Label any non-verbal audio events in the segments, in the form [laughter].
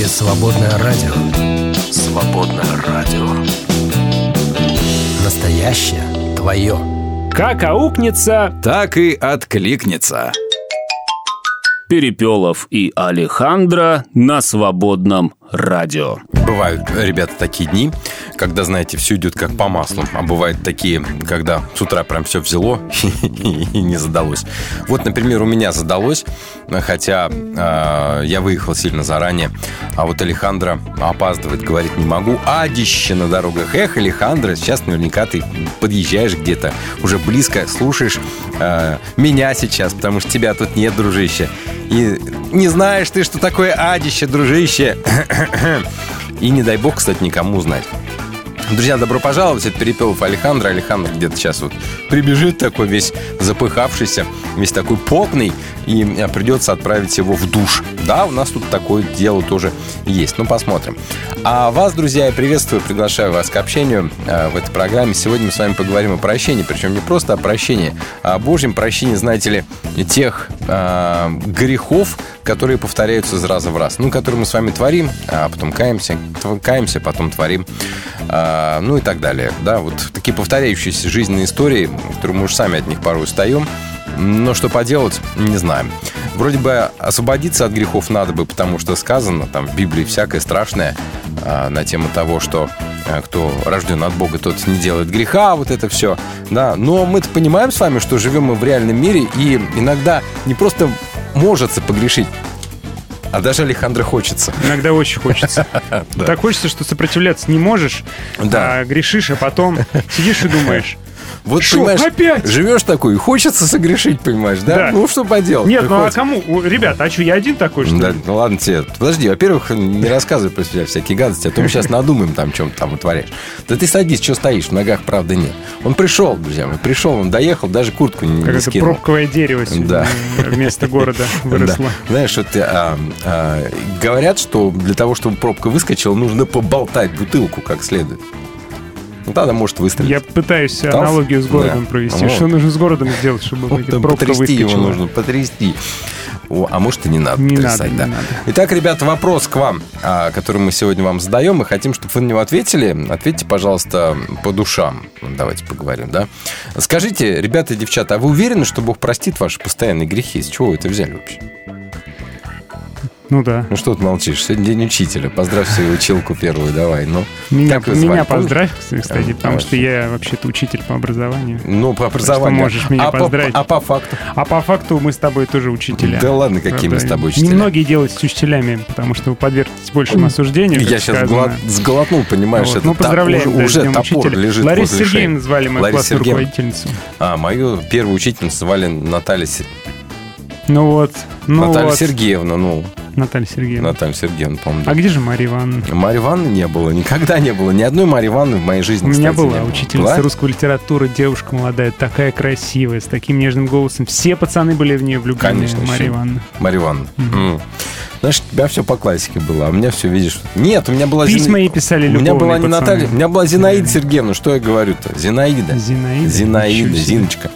эфире «Свободное радио». Свободное радио. Настоящее твое. Как аукнется Так и откликнется. Перепелов и Алехандро на свободном радио. Бывают, ребята, такие дни, когда, знаете, все идет как по маслу. А бывают такие, когда с утра прям все взяло [laughs] и не задалось. Вот, например, у меня задалось, хотя э, я выехал сильно заранее, а вот Алехандро опаздывает, говорит, не могу. Адище на дорогах. Эх, Алехандро, сейчас наверняка ты подъезжаешь где-то, уже близко слушаешь э, меня сейчас, потому что тебя тут нет, дружище. И не знаешь ты, что такое адище, дружище. И не дай бог, кстати, никому узнать. Друзья, добро пожаловать. Это Перепелов Александр. Александр где-то сейчас вот прибежит такой весь запыхавшийся, весь такой потный, и э, придется отправить его в душ. Да, у нас тут такое дело тоже есть. Ну, посмотрим. А вас, друзья, я приветствую, приглашаю вас к общению э, в этой программе. Сегодня мы с вами поговорим о прощении. Причем не просто о прощении, а о Божьем прощении, знаете ли, тех э, грехов, которые повторяются из раза в раз. Ну, которые мы с вами творим, а потом каемся, каемся, потом творим. А, ну и так далее. Да, вот такие повторяющиеся жизненные истории, которые мы уж сами от них порой устаем. Но что поделать, не знаем. Вроде бы освободиться от грехов надо бы, потому что сказано там в Библии всякое страшное а, на тему того, что а, кто рожден от Бога, тот не делает греха, вот это все. Да, но мы-то понимаем с вами, что живем мы в реальном мире, и иногда не просто может погрешить, а даже Александра хочется. Иногда очень хочется. [laughs] Так хочется, что сопротивляться не можешь, а грешишь, а потом сидишь и думаешь. Вот, Шо, понимаешь, опять? живешь такой, хочется согрешить, понимаешь, да? Да. Ну, что поделать? Нет, ну а кому? О, Ребята, а что, я один такой, что Да, ли? ну ладно тебе. Подожди, во-первых, не рассказывай про себя всякие гадости, а то мы сейчас [laughs] надумаем там, чем там вытворяешь. Да ты садись, что стоишь, в ногах правда нет. Он пришел, друзья мои, пришел, он доехал, даже куртку не, Как не скинул. пробковое дерево Да. [laughs] вместо города выросло. Да. Знаешь, вот а, а, говорят, что для того, чтобы пробка выскочила, нужно поболтать бутылку как следует. Ну, тогда может выстрелить. Я пытаюсь Там- аналогию с городом Да. провести. Вот. Что нужно с городом сделать, чтобы Вот пробка потрясти его нужно, потрясти. О, а может и не надо Не потрясать, надо, не да. надо. Итак, ребята, вопрос к вам, а, который мы сегодня вам задаем. Мы хотим, чтобы вы на него ответили. Ответьте, пожалуйста, по душам. Давайте поговорим, да? Скажите, ребята и девчата, а вы уверены, что Бог простит ваши постоянные грехи? С чего вы это взяли вообще? Ну да. Ну что ты молчишь? Сегодня день учителя. Поздравь свою училку первую, давай. Ну, Меня, как звали, меня помнишь? поздравь, кстати, потому давай. что я вообще-то учитель по образованию. Ну, по образованию. можешь меня а, по, поздравить. а по факту? А по факту мы с тобой тоже учителя. Да ладно, какие мы с тобой учителя. Немногие делают с учителями, потому что вы подвергнетесь большему осуждению. Я сейчас сказано. сглотнул, понимаешь, Вот. это Ну, та- поздравляем уже, да, с уже Днем топор учителя. лежит шеи. Сергеевну звали мою Лариса классную Сергеевна. руководительницу. А, мою первую учительницу звали Наталья, Ну вот, ну Наталья вот. Сергеевна, ну, Наталья Сергеевна. Наталья Сергеевна, по-моему. А где же Мария Ивановна? Марьи Ивановны не было, никогда не было. Ни одной Марьи Ивановны в моей жизни, У меня кстати, была учительница Была? русской литературы, девушка молодая, такая красивая, с таким нежным голосом. Все пацаны были в нее влюблены, Конечно, Мария еще. Ивановна. Марья Ивановна. М. Знаешь, у тебя все по классике было, а у меня все, видишь... Нет, у меня была... Письма Зина- ей писали У меня была не пацаны. Наталья, у меня была Зинаида Сергеевна, что я говорю-то? Зинаида. Зинаида. Зинаида. Зиночка.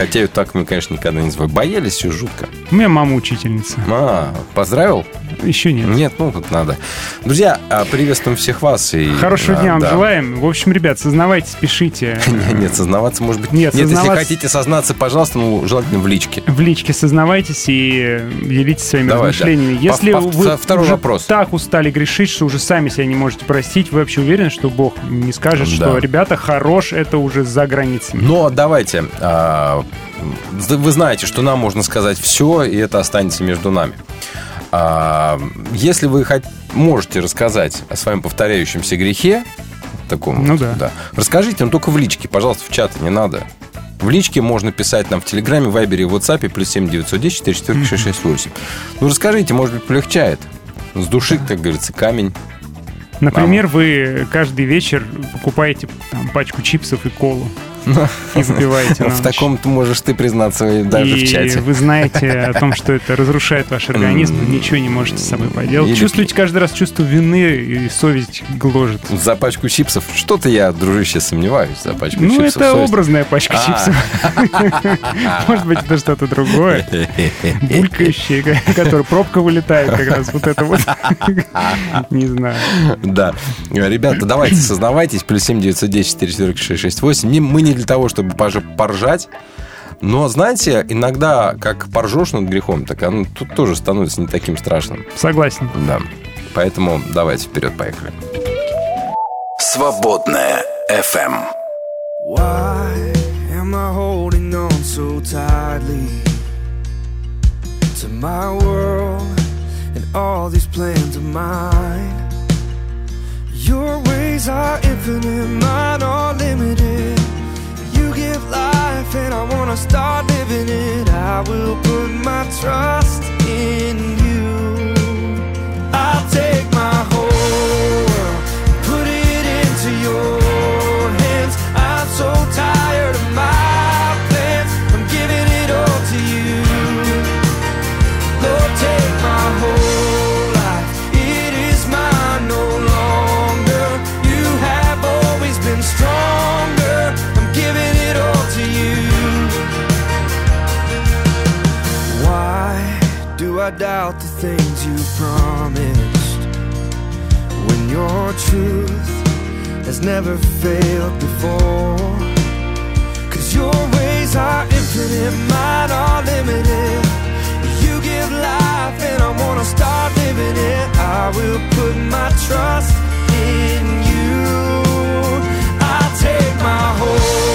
Хотя ее так мы, конечно, никогда не называли. Боялись все жутко. У меня мама учительница. А, поздравил? Еще нет. Нет, ну тут надо. Друзья, а, приветствуем всех вас. И, Хорошего а, дня вам да. желаем. В общем, ребят, сознавайтесь, пишите. [laughs] Нет, сознаваться может быть. Нет, Нет, если хотите сознаться, пожалуйста, ну, желательно в личке. В личке сознавайтесь и делитесь своими Давай, размышлениями. да. Если вы второй уже вопрос. так устали грешить, что уже сами себя не можете простить, вы вообще уверены, что Бог не скажет, Да. что ребята хорош, это уже за границами? Но давайте, а, вы знаете, что нам можно сказать все, и это останется между нами. А, если вы хот- можете рассказать о своем повторяющемся грехе, таком, Ну вот, да. расскажите, но только в личке, пожалуйста, в чаты не надо. В личке можно писать нам в Телеграме, Вайбере WhatsApp плюс 7 910 44 668. Ну, расскажите, может быть, полегчает. С души, как говорится, камень. Например, вы каждый вечер покупаете там, пачку чипсов и колу. [laughs] и забиваете на В таком ты можешь ты признаться даже в чате. вы знаете о том, что это разрушает ваш организм, ничего не можете с собой поделать. Чувствуете каждый раз чувство вины и совесть гложет. За пачку чипсов. Что-то я, дружище, сомневаюсь за пачку Ну, чипсов. это Совесть. образная пачка А. чипсов. [laughs] Может быть, это что-то другое. Булькающее, которое пробка вылетает как раз. Вот это вот. [laughs] Не знаю. Да. Ребята, давайте сознавайтесь. Плюс 7 910 446 68. Не- Мы не для того, чтобы поржать. Но, знаете, иногда, как поржешь над грехом, так оно тут тоже становится не таким страшным. Согласен. Да. Поэтому давайте вперед, поехали. Свободная FM. Why am I holding on so tightly to my world and all these plans of mine? Your ways are infinite, mine are limited. Life, and I wanna start living it. I will put my trust in you. I'll take my whole world, put it into your hands. I'm so tired of my plans. I'm giving it all to you. Lord, take my I doubt the things you promised when your truth has never failed before? Cause your ways are infinite, mine are limited. You give life, and I wanna start living it. I will put my trust in you. I'll take my whole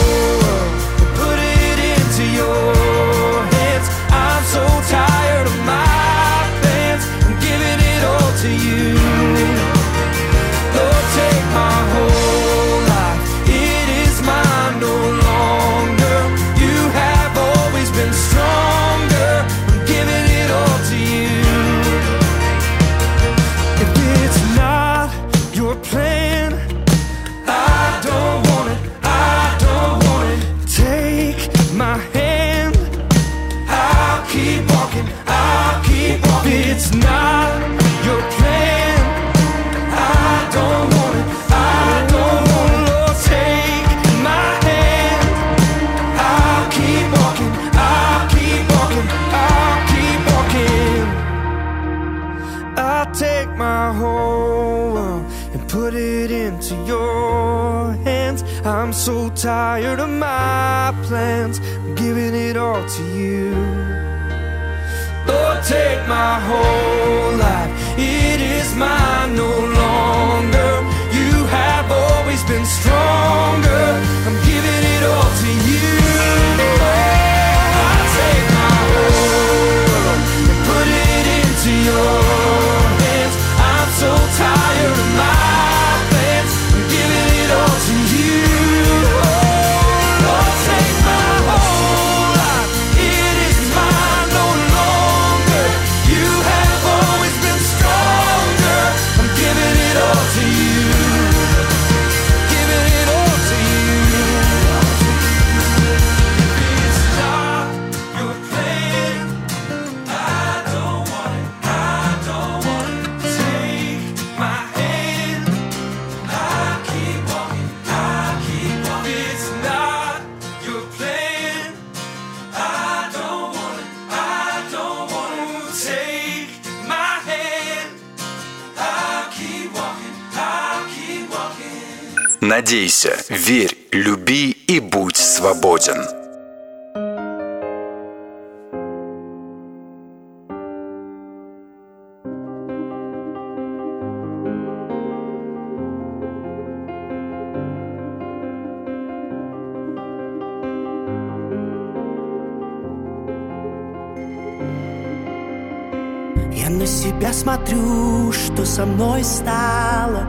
мной стало.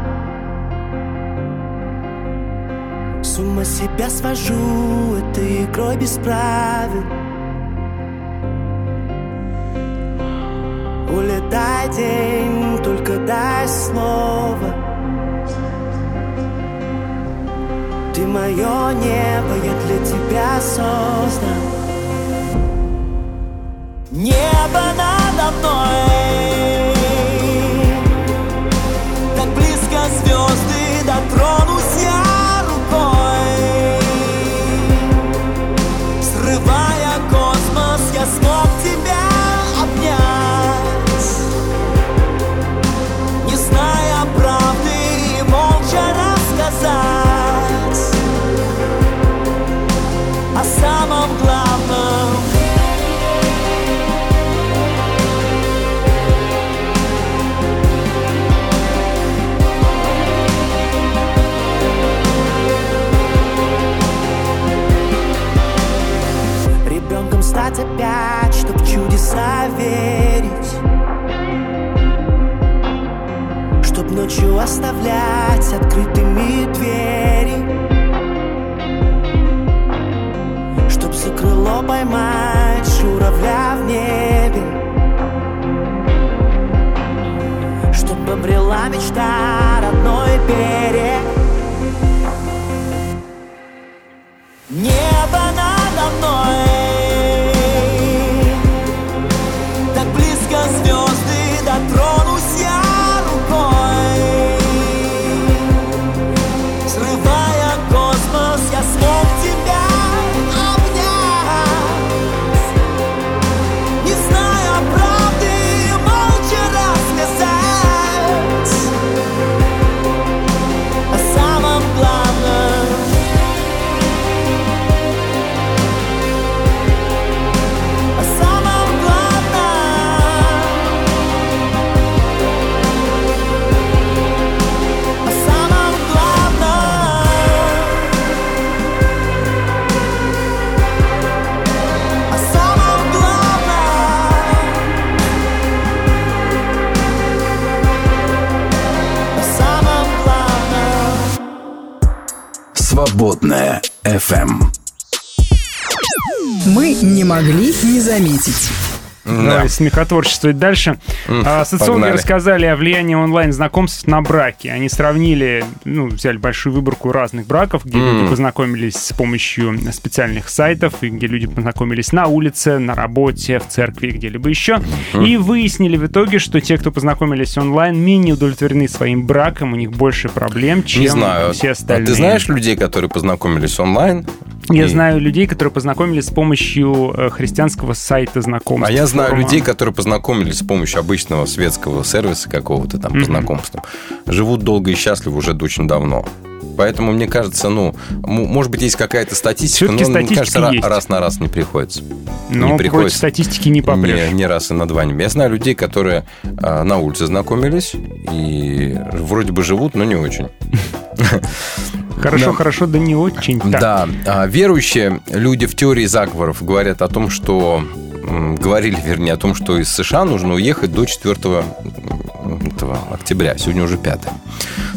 С ума себя свожу этой игрой без правил. Улетай день, только дай слово. Ты мое небо я для тебя создан Небо надо мной Стать опять, чтоб чудеса верить. Чтоб ночью оставлять открытыми двери. Чтоб за крыло поймать журавля в небе. Чтоб обрела мечта родной берег. Небо Свободная FM. Мы не могли не заметить. Давай смехотворчествовать дальше. А, социологи рассказали о влиянии онлайн-знакомств на браки. Они сравнили, ну, взяли большую выборку разных браков, где люди познакомились с помощью специальных сайтов, и где люди познакомились на улице, на работе, в церкви, где-либо еще. И выяснили в итоге, что те, кто познакомились онлайн, менее удовлетворены своим браком, у них больше проблем, чем все А остальные. ты знаешь людей, которые познакомились онлайн? Я И- знаю людей, которые познакомились с помощью э, христианского сайта знакомств. А я знаю форума. людей, которые познакомились с помощью обычного светского сервиса какого-то там по знакомствам. Живут долго и счастливо уже очень давно. Поэтому, мне кажется, ну, может быть, есть какая-то статистика, но, мне статистика кажется, ра- есть. раз на раз не приходится. Но не приходится. статистики не попрешь. Не, не раз и на два. Я знаю людей, которые а, на улице знакомились и вроде бы живут, но не очень. Хорошо, Да. хорошо, да не очень. Так. Да, а, верующие люди в теории заговоров говорят о том, что говорили, вернее, о том, что из США нужно уехать до 4 этого октября. Сегодня уже 5.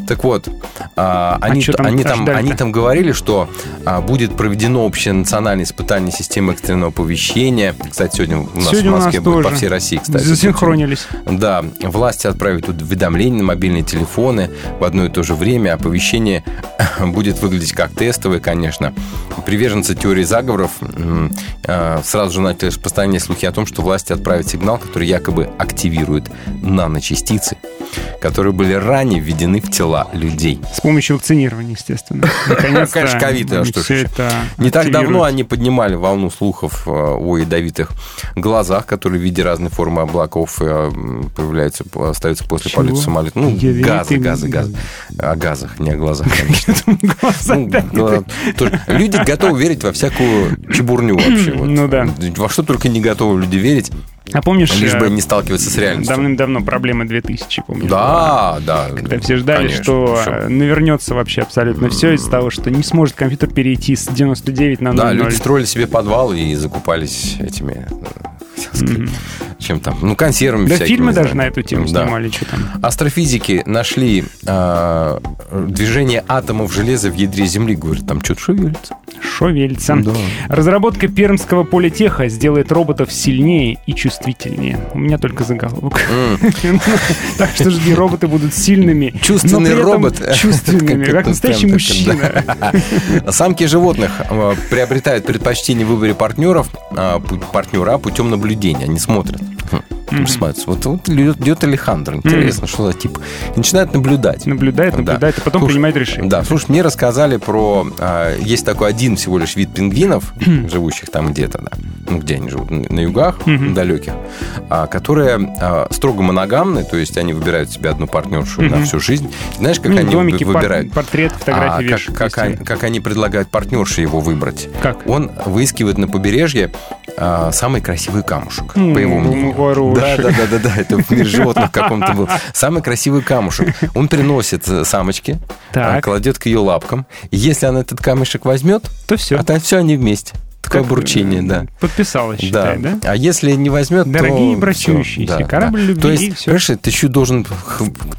Так вот, а, они, чё там они, там, они там говорили, что а, будет проведено общее национальное испытание системы экстренного оповещения. Кстати, сегодня у нас Сегодня в Москве будет по всей России, кстати. Засинхронились. Да, власти отправят уведомления на мобильные телефоны в одно и то же время. Оповещение [laughs] будет выглядеть как тестовое, конечно. Приверженцы теории заговоров э, сразу же начали распространять слухи о том, что власти отправят сигнал, который якобы активирует наночастицы, которые были ранее введены в тела людей. С помощью вакцинирования, естественно. [laughs] Наконец-то Конечно, ковид, а что ж всё еще. это Не так давно они поднимали волну слухов э, о ядовитых глазах, которые в виде разной формы облаков э, появляются, остаются после полета самолета. Ну, газы, газы, газы. О газах, не о глазах, [laughs] конечно. Ну. Люди готовы верить во всякую чебурню вообще. [laughs] Ну да. Во что только не готовы люди верить, А помнишь, лишь бы э, не сталкиваться с реальностью. давным-давно проблема 2000, помнишь? Да, да. Когда все ждали, конечно, что всё. э, навернется вообще абсолютно все из-за того, что не сможет компьютер перейти с 99 на 00. Да, люди строили себе подвалы и закупались этими э, хотел сказать. Чем там? Ну, консервами Да всякими, фильмы даже на эту тему Да. снимали, что там. Астрофизики нашли а, движение атомов железа в ядре Земли. Говорят, там что-то шевелится. Шовельца. Да. Разработка пермского политеха сделает роботов сильнее и чувствительнее. У меня только заголовок. [laughs] Так что жди, роботы будут сильными. Чувственный робот. Чувственными, Как настоящий мужчина. Самки животных э, приобретают предпочтение в выборе партнеров, а, партнера путем наблюдения. Они смотрят. Хм, смотрят, Вот, вот идет Алехандро. Интересно, что за тип. И начинают наблюдать. Наблюдает, Да. наблюдает, а потом Слушай, принимает решение. Да, слушай, мне рассказали про... а, есть такой один всего лишь вид пингвинов, [clears throat] живущих там где-то, да. Ну, где они живут? На югах далеких. а, которые а, строго моногамны, то есть они выбирают себе одну партнершу на всю жизнь. Знаешь, как Ну, они домики, выбирают? портрет, фотографии А, как, вешают как, они, как они предлагают партнерше его выбрать? Как? Он выискивает на побережье а, самый красивый камушек, М, по его ну, хороший. Да, да, да, да, да, это в мире животных каком-то был. Самый красивый камушек. Он приносит э, самочке, а, кладет к ее лапкам. Если она этот камешек возьмет, То все. а то все они вместе. Такое обручение, да. Подписалась, считай, да? А если не возьмет, Дорогие то брачующиеся, да, корабль да. любви, То и есть, всё. понимаешь, ты еще должен...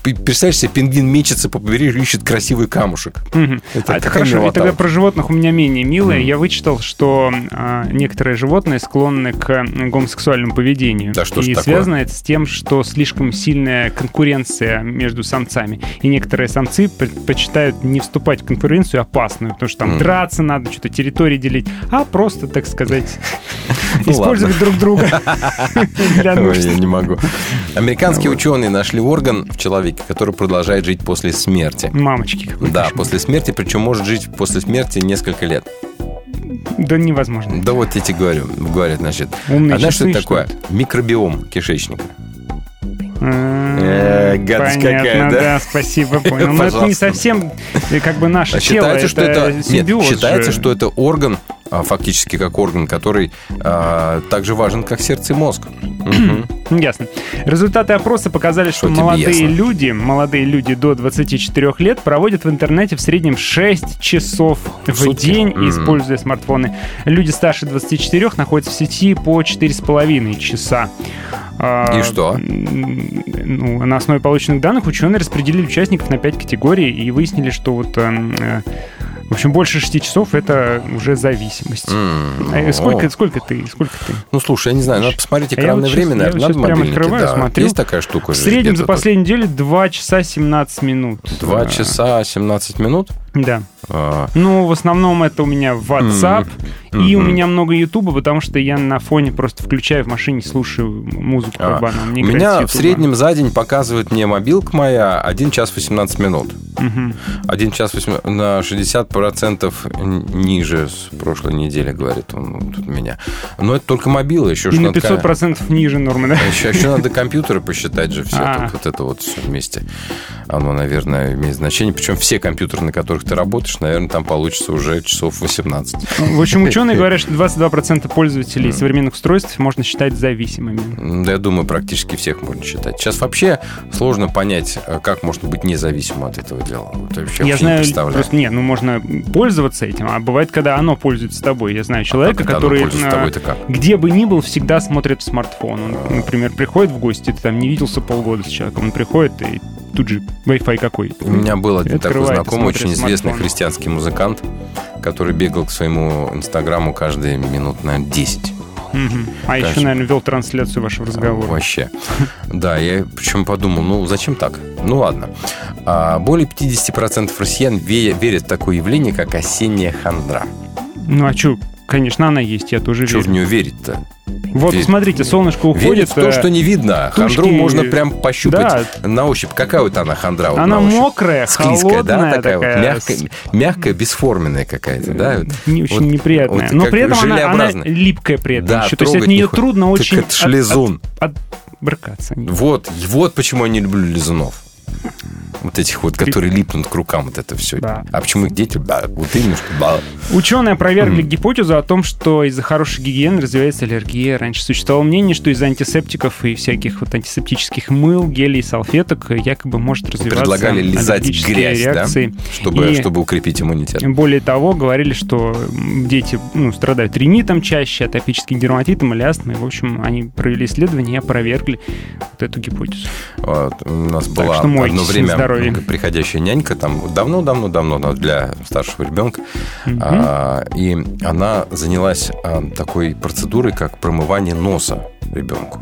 Представляешь себе, пингвин мечется по побережью, ищет красивый камушек. Мгм. Это а это хорошо. И милота тогда вообще. про животных у меня менее милое. Я вычитал, что а, некоторые животные склонны к гомосексуальному поведению. Да что и такое? связано это с тем, что слишком сильная конкуренция между самцами. И некоторые самцы предпочитают не вступать в конкуренцию опасную, потому что там Мгм. драться надо, что-то территории делить, а просто, так сказать, [laughs] Ну использовать друг друга [laughs] я не могу. Американские ученые нашли орган в человеке, который продолжает жить после смерти. Мамочки, Да, после смерти, причем может жить после смерти несколько лет. Да невозможно. Да вот я тебе говорю, говорят, значит. Умные а знаешь, что это такое? Микробиом кишечника. Э, гадость Понятно, какая, да? да, спасибо, [laughs] понял. Но это не совсем э, как бы наше А тело, считается, что это, симбиоз считается, что это орган, фактически как орган, который а, так же важен, как сердце и мозг. Ну, Ясно. Результаты опроса показали, что Что молодые ясно? люди, молодые люди до 24 лет проводят в интернете в среднем 6 часов в, сутки? день, Мгм. используя смартфоны. Люди старше 24 находятся в сети по 4,5 часа. А, И что? Ну, на основе полученных данных ученые распределили участников на 5 категорий и выяснили, что вот эм, э, в общем, больше 6 часов это уже зависимость. М, Э, ну, Сколько, сколько ты? Сколько ты? Ну, слушай, я не знаю, надо посмотреть А экранное вот время, щас- я наверное, вот щас прямо открываю, да. смотрю. Есть такая штука В среднем за последнюю неделю 2 часа 17 минут. 2 А, часа 17 минут? Да. А, Ну, в основном это у меня WhatsApp, Мгм. и у меня много Ютуба, потому что я на фоне просто включаю в машине, слушаю музыку а. У Мне играет меня в среднем за день показывает мне мобилка моя 1 час 18 минут. Мгм. 1 час 18, на 60% н- ниже с прошлой недели, говорит он тут у меня. Но это только мобила, еще И на надо, 500% ниже нормы, да? Еще, еще надо компьютеры посчитать же все, А. вот это вот все вместе. Оно, наверное, имеет значение. Причем все компьютеры, на которых ты работаешь, наверное, там получится уже часов 18. В общем, ученые [laughs] говорят, что 22% пользователей современных устройств можно считать зависимыми. Да, я думаю, практически всех можно считать. Сейчас вообще сложно понять, э, как можно быть независимым от этого дела. Вот вообще, Я знаю, не просто не, ну можно пользоваться этим, а бывает, когда оно пользуется тобой. Я знаю человека, который пользуется а, тобой, это как? где бы ни был, всегда смотрит в смартфон. Он, например, приходит в гости, ты там не виделся полгода с человеком, он приходит и тут же Wi-Fi какой. У меня был один такой Открывает и знакомый, очень известный смартфон. христианский музыкант, который бегал к своему инстаграму каждые минут, наверное, 10. Мгм. А еще, Конечно. наверное, вел трансляцию вашего разговора. Вообще. Да, я причем подумал, ну зачем так? Ну ладно. А, более 50% россиян ве- верят в такое явление, как осенняя хандра. Ну а что, конечно, она есть, я тоже в верю. нее верить-то? Вот, верить? смотрите, солнышко уходит. Верить в то, э, что не видно. тушки- Хандру можно прям пощупать на ощупь. Какая вот она хандра? вот Она мокрая, Склизкая, да, холодная такая, такая, вот, мягкая, мягкая, бесформенная какая-то, да? Не очень Вот- неприятная. вот Но при этом она, она липкая при этом. Да, еще. То есть от нее трудно Так очень... это ж лизун. От, от- брыкаться. Вот, вот почему я не люблю лизунов. Вот этих вот, которые липнут к рукам, вот это все. Да. А почему их дети? Да, вот именно, что да. Ученые опровергли гипотезу о том, что из-за хорошей гигиены развивается аллергия. Раньше существовало мнение, что из-за антисептиков и всяких вот антисептических мыл, гелей, салфеток якобы может развиваться Предлагали лизать грязь, реакции. да? Чтобы, И чтобы укрепить иммунитет. Более того, говорили, что дети ну, страдают ринитом чаще, атопическим дерматитом или астмой. В общем, они провели исследование и опровергли вот эту гипотезу. Вот, у нас была что мойтесь одно время здоровье. приходящая нянька, там давно-давно-давно но для старшего ребенка, а, и она занялась а, такой процедурой, как промывание носа ребенку.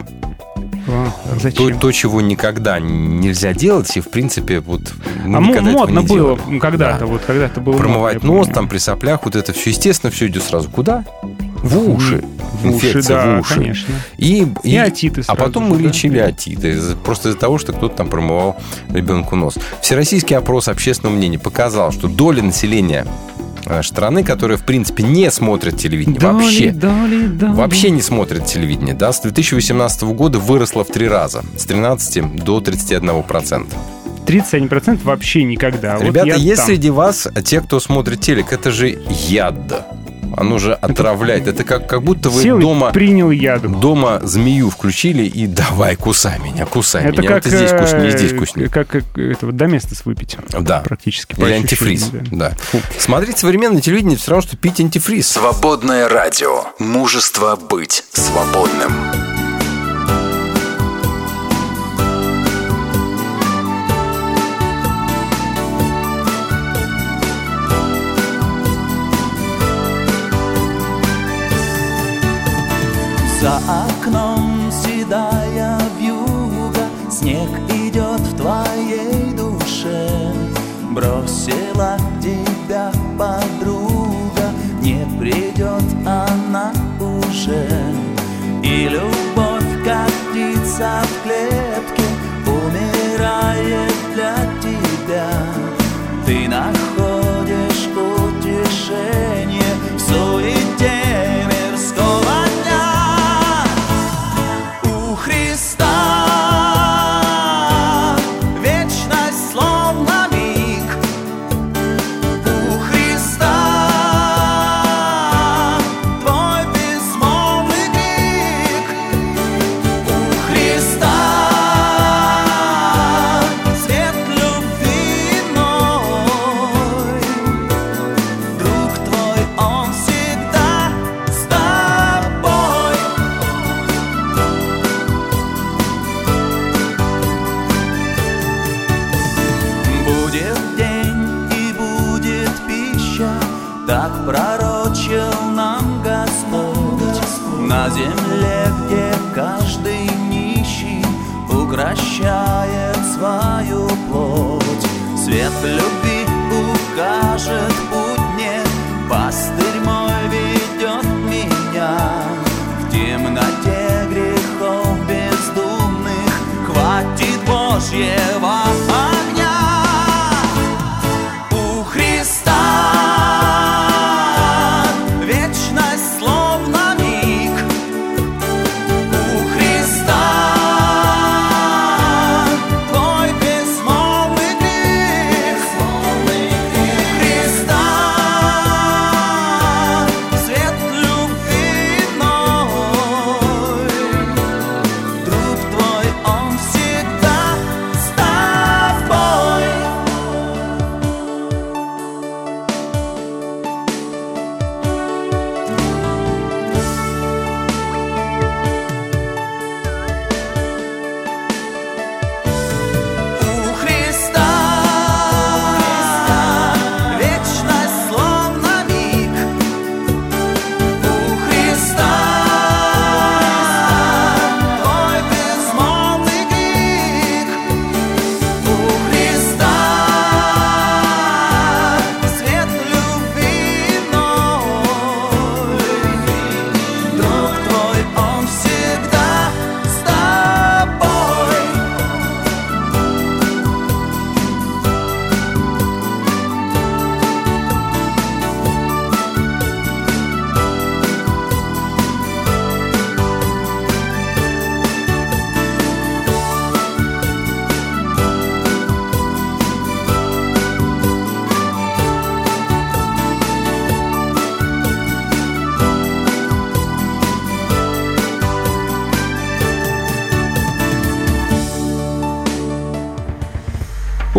А, То, Зачем? то, чего никогда нельзя делать, и в принципе вот мы а мо- никогда этого модно не было когда-то, Да. вот когда-то было Промывать модно, нос, там при соплях, вот это все, естественно, все идет сразу куда? В уши. В уши, Инфекция да, в уши. конечно. И, И отиты А сразу потом же, мы да? лечили отиты. Просто из-за того, что кто-то там промывал ребенку нос. Всероссийский опрос общественного мнения показал, что доля населения нашей страны, которая, в принципе, не смотрит телевидение Доли, вообще, доли, доли. вообще не смотрит телевидение, да, с 2018 года выросла в три раза. С 13 до 31 процента. 31% вообще никогда. А Вот Ребята, я есть там. среди вас те, кто смотрит телек, это же яд. Оно же отравляет. Это как, как будто вы Сел дома, принял яду. дома змею включили и давай, кусай меня, кусай Это меня. как, это здесь вкуснее, э, здесь вкуснее. как, как это вот доместос выпить. Да. Практически. Или антифриз. да. Да. Смотреть современное телевидение все равно, что пить антифриз. Свободное радио. Мужество быть свободным. За окном седая вьюга Снег идет в твоей душе. Бросила тебя подруга Не придет она уже. И любовь, как птица в клетке Умирает для тебя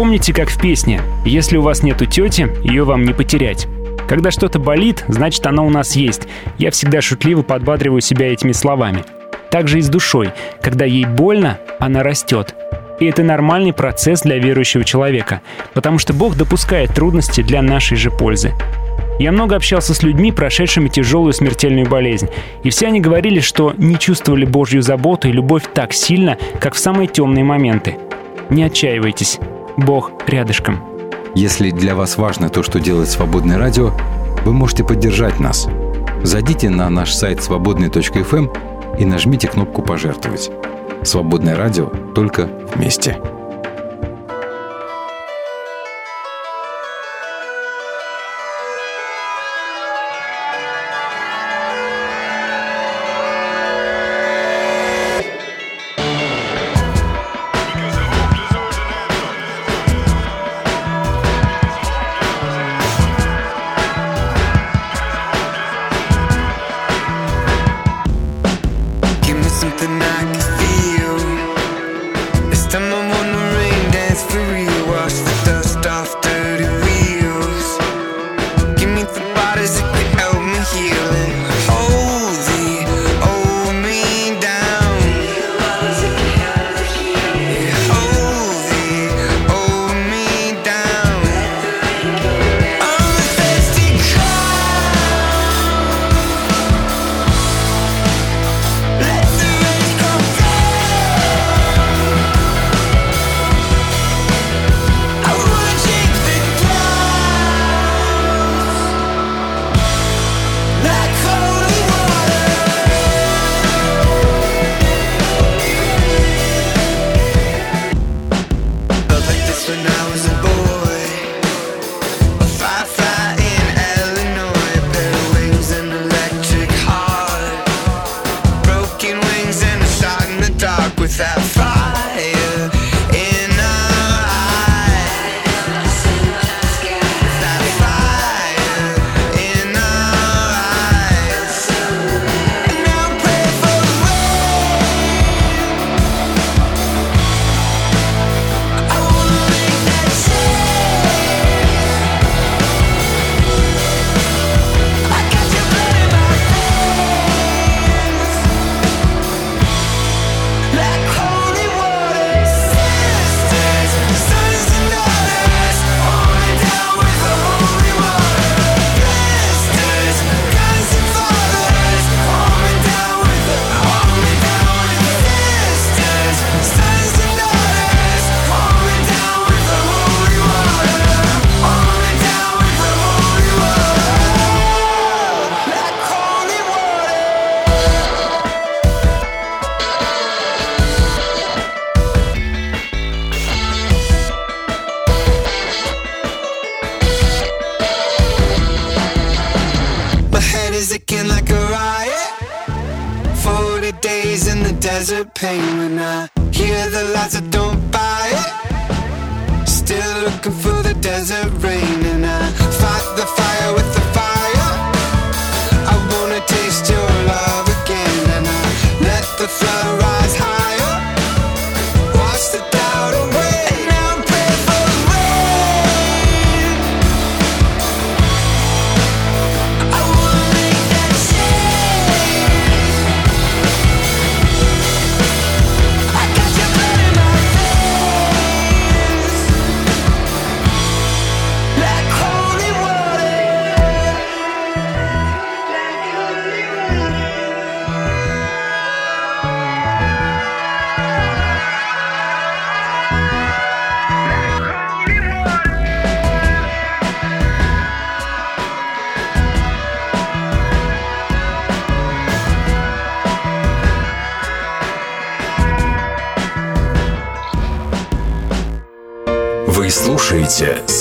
Помните, как в песне «Если у вас нету тети, ее вам не потерять». Когда что-то болит, значит оно у нас есть. Я всегда шутливо подбадриваю себя этими словами. Также и с душой. Когда ей больно, она растет. И это нормальный процесс для верующего человека, потому что Бог допускает трудности для нашей же пользы. Я много общался с людьми, прошедшими тяжелую смертельную болезнь, и все они говорили, что не чувствовали Божью заботу и любовь так сильно, как в самые темные моменты. Не отчаивайтесь, Бог рядышком. Если для вас важно то, что делает «Свободное радио», вы можете поддержать нас. Зайдите на наш сайт свободный.фм и нажмите кнопку «Пожертвовать». «Свободное радио» только вместе.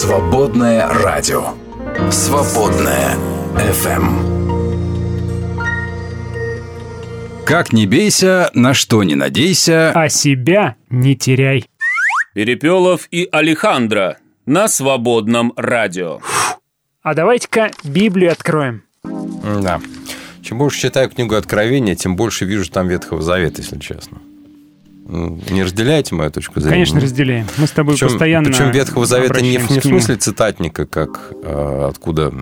«Свободное радио». «Свободное FM. Как не бейся, на что не надейся. А себя не теряй. Перепелов и Алехандро на свободном радио. А давайте-ка Библию откроем. Да. Чем больше читаю книгу Откровения, тем больше вижу там Ветхого Завета, если честно. М, Не разделяете мою точку зрения? Конечно, разделяем. Мы с тобой Причем, постоянно причем Ветхого Завета не, в- не в смысле цитатника, как э, откуда,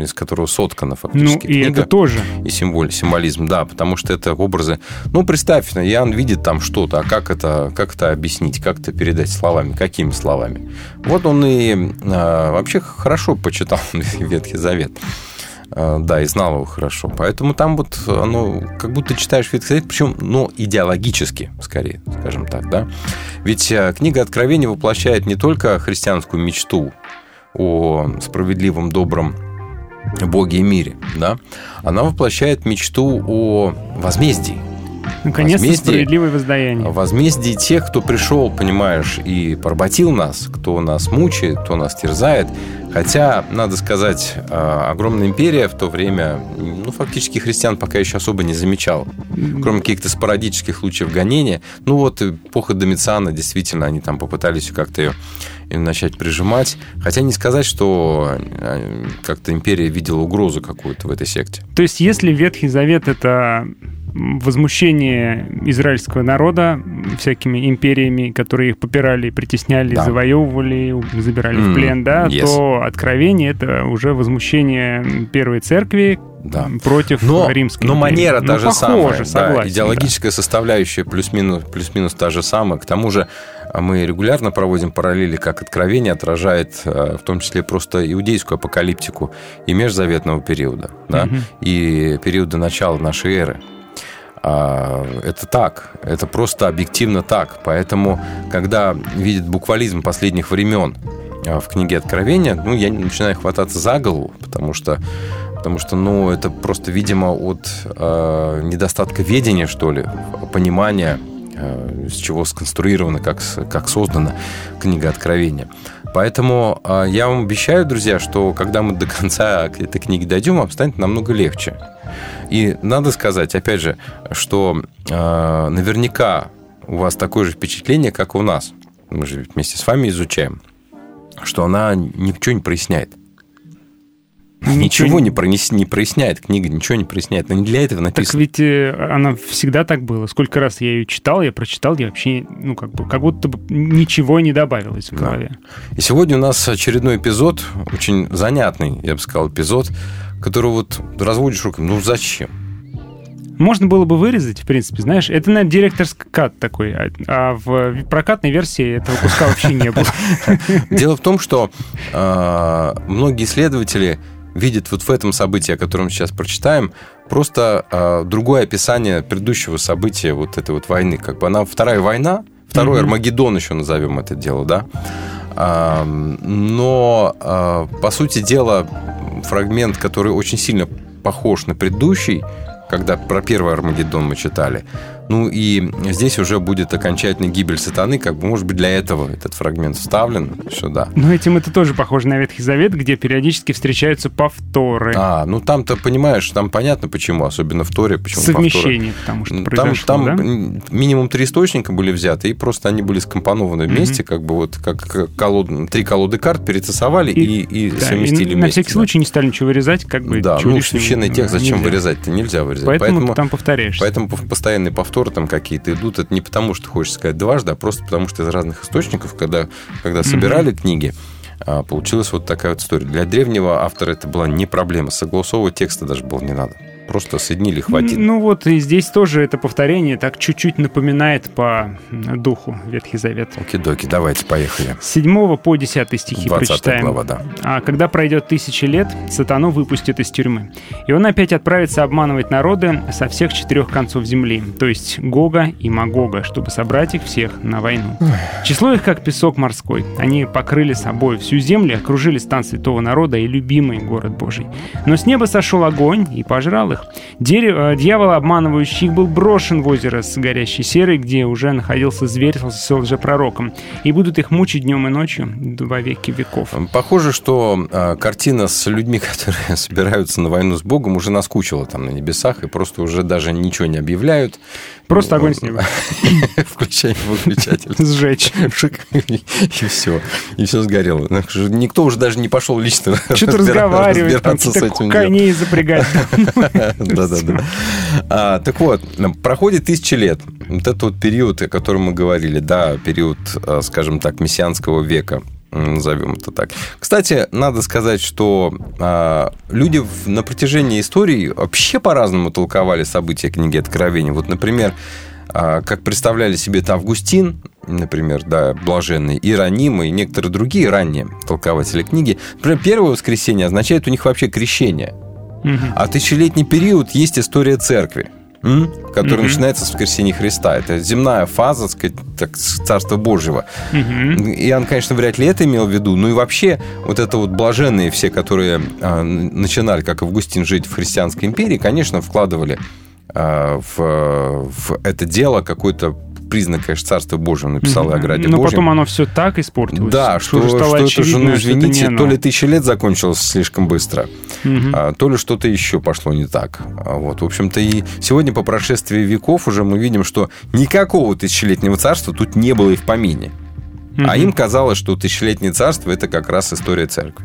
из которого соткана Ну, фактически и книга. это тоже. и символь, символизм, да, потому что это образы. Ну, представь, Иоанн видит там что-то, а как это, как это объяснить, как это передать словами, какими словами? Вот он и а, вообще хорошо почитал [laughs] Ветхий Завет. А, Да, и знал его хорошо. Поэтому там вот оно, как будто читаешь Ветхий Завет, причем, ну, идеологически, скорее, скажем так, да. Ведь а, книга Откровения воплощает не только христианскую мечту о справедливом, добром Боге и мире, да, она воплощает мечту о возмездии. Наконец-то Возмездие. справедливое воздаяние. О возмездии тех, кто пришел, понимаешь, и поработил нас, кто нас мучает, кто нас терзает. Хотя, надо сказать, а, огромная империя в то время, ну, фактически христиан пока еще особо не замечал. Кроме каких-то спорадических случаев гонения. Ну, вот эпоха Домициана, действительно, они там попытались как-то ее начать прижимать. Хотя не сказать, что а, как-то империя видела угрозу какую-то в этой секте. То есть, если Ветхий Завет это возмущение израильского народа всякими империями, которые их попирали, притесняли, Да. завоевывали, забирали М, в плен, да, yes. то откровение это уже возмущение первой церкви Да. против Но, римской. но империи. манера Ну, та же похоже, самая. да, согласен, идеологическая составляющая плюс-минус, плюс-минус та же самая. К тому же а, мы регулярно проводим параллели, как откровение отражает э, в том числе просто иудейскую апокалиптику и межзаветного периода, да, Мгм. и периода начала нашей эры. А, Это так, это просто объективно так. Поэтому, когда видит буквализм последних времен а, в книге Откровения, ну, я начинаю хвататься за голову, потому что, потому что ну, это просто, видимо, от э, недостатка ведения, что ли, понимания, э, с чего сконструирована, как, как создана книга Откровения. Поэтому э, я вам обещаю, друзья, что когда мы до конца этой книги дойдем, вам станет намного легче. И надо сказать, опять же, что э, наверняка у вас такое же впечатление, как у нас. Мы же вместе с вами изучаем, что она ничего не проясняет. Ничего не, пронес- не проясняет, книга ничего не проясняет. Но не для этого Так написано. ведь э, она всегда так была. Сколько раз я ее читал, я прочитал, я вообще, ну, как бы, как будто бы ничего не добавилось в Да. голове. И сегодня у нас очередной эпизод, очень занятный, я бы сказал, эпизод, который вот разводишь руками. Ну зачем? Можно было бы вырезать, в принципе, знаешь, это, наверное, директорский кат такой, а, а в прокатной версии этого куска вообще не было. [laughs] Дело в том, что э, многие исследователи видят вот в этом событии, о котором сейчас прочитаем, просто э, другое описание предыдущего события вот этой вот войны. Как бы она вторая война, второй Мгм. Армагеддон еще назовем это дело, да. А, но, а, по сути дела, фрагмент, который очень сильно похож на предыдущий, когда про первый Армагеддон мы читали. Ну и здесь уже будет окончательная гибель сатаны, как бы, может быть, для этого этот фрагмент вставлен сюда. Но этим это тоже похоже на Ветхий Завет, где периодически встречаются повторы. А, ну там-то, понимаешь, там понятно почему, особенно в Торе, почему Совмещение, потому что повторы. Там, произошло, там да? минимум три источника были взяты, и просто они были скомпонованы вместе, как бы вот как колод- три колоды карт перетасовали и, и, да, совместили и вместе. на всякий да. случай не стали ничего вырезать, как бы Да, ну священный текст зачем вырезать-то? Нельзя вырезать. Поэтому, ты там повторяешься. Поэтому пов- постоянные повторы там какие-то идут. Это не потому, что хочешь сказать дважды, а просто потому, что из разных источников, когда, когда собирали книги, а, получилась вот такая вот история. Для древнего автора это была не проблема. Согласовывать текста даже было не надо. Просто соединили, хватит. Ну вот и здесь тоже это повторение так чуть-чуть напоминает по духу Ветхий Завет. Окей-доки, давайте, поехали. С 7 по 10 стихи 20 прочитаем. глава, да. А когда пройдет тысячи лет, сатану выпустят из тюрьмы. И он опять отправится обманывать народы со всех четырех концов земли, то есть Гога и Магога, чтобы собрать их всех на войну. Число их как песок морской. Они покрыли собой всю землю, окружили стан святого народа и любимый город Божий. Но с неба сошел огонь и пожрал их. Дерево, э, дьявол, обманывающий их, был брошен в озеро с горящей серой, где уже находился зверь с лжепророком. И будут их мучить днем и ночью во веки веков. Похоже, что а, картина с людьми, [laughs] которые собираются на войну с Богом, уже наскучила там на небесах и просто уже даже ничего не объявляют. Просто огонь [laughs] с неба. [laughs] Включаем выключатель. Сжечь. И все. И все сгорело. Ну, Никто уже даже не пошел лично Что-то разговаривать, там разбираться с какие-то коней запрягать. Да-да-да. А, Так вот, проходит тысячи лет. Вот этот вот период, о котором мы говорили, да, период, а, скажем так, мессианского века, назовем это так. Кстати, надо сказать, что а, люди в- на протяжении истории вообще по-разному толковали события книги Откровения. Вот, например, а, как представляли себе это Августин, например, да, блаженный, Иероним и некоторые другие ранние толкователи книги. Например, первое воскресенье означает у них вообще крещение. А тысячелетний период есть история церкви, которая Мгм. начинается с воскресения Христа. Это земная фаза, так сказать, так, Царства Божьего. Мгм. И он, конечно, вряд ли это имел в виду. Ну и вообще, вот это вот блаженные все, которые н- начинали, как Августин, жить в христианской империи, конечно, вкладывали а, в, в это дело какой-то признак, конечно, Царства Божьего, написал и о Граде Но Божьем. потом оно все так испортилось. Да, что, что, стало это же, ну, что это извините, то ли тысяча лет закончилось слишком быстро, а, то ли что-то еще пошло не так. А Вот, в общем-то, и сегодня по прошествии веков уже мы видим, что никакого тысячелетнего царства тут не было и в помине. А Мгм. им казалось, что тысячелетнее царство – это как раз история церкви.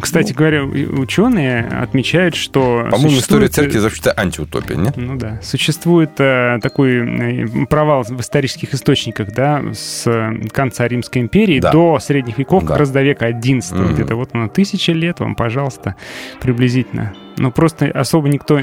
Кстати говоря, ученые отмечают, что Ну. По-моему, история существует- церкви вообще-то антиутопия, нет? Ну да. Существует э, такой э, провал в исторических источниках, да, с э, конца Римской империи Да. до средних веков, Да. как раз до века 11 Мгм. где-то. Вот на тысяча лет вам, пожалуйста, приблизительно. Но просто особо никто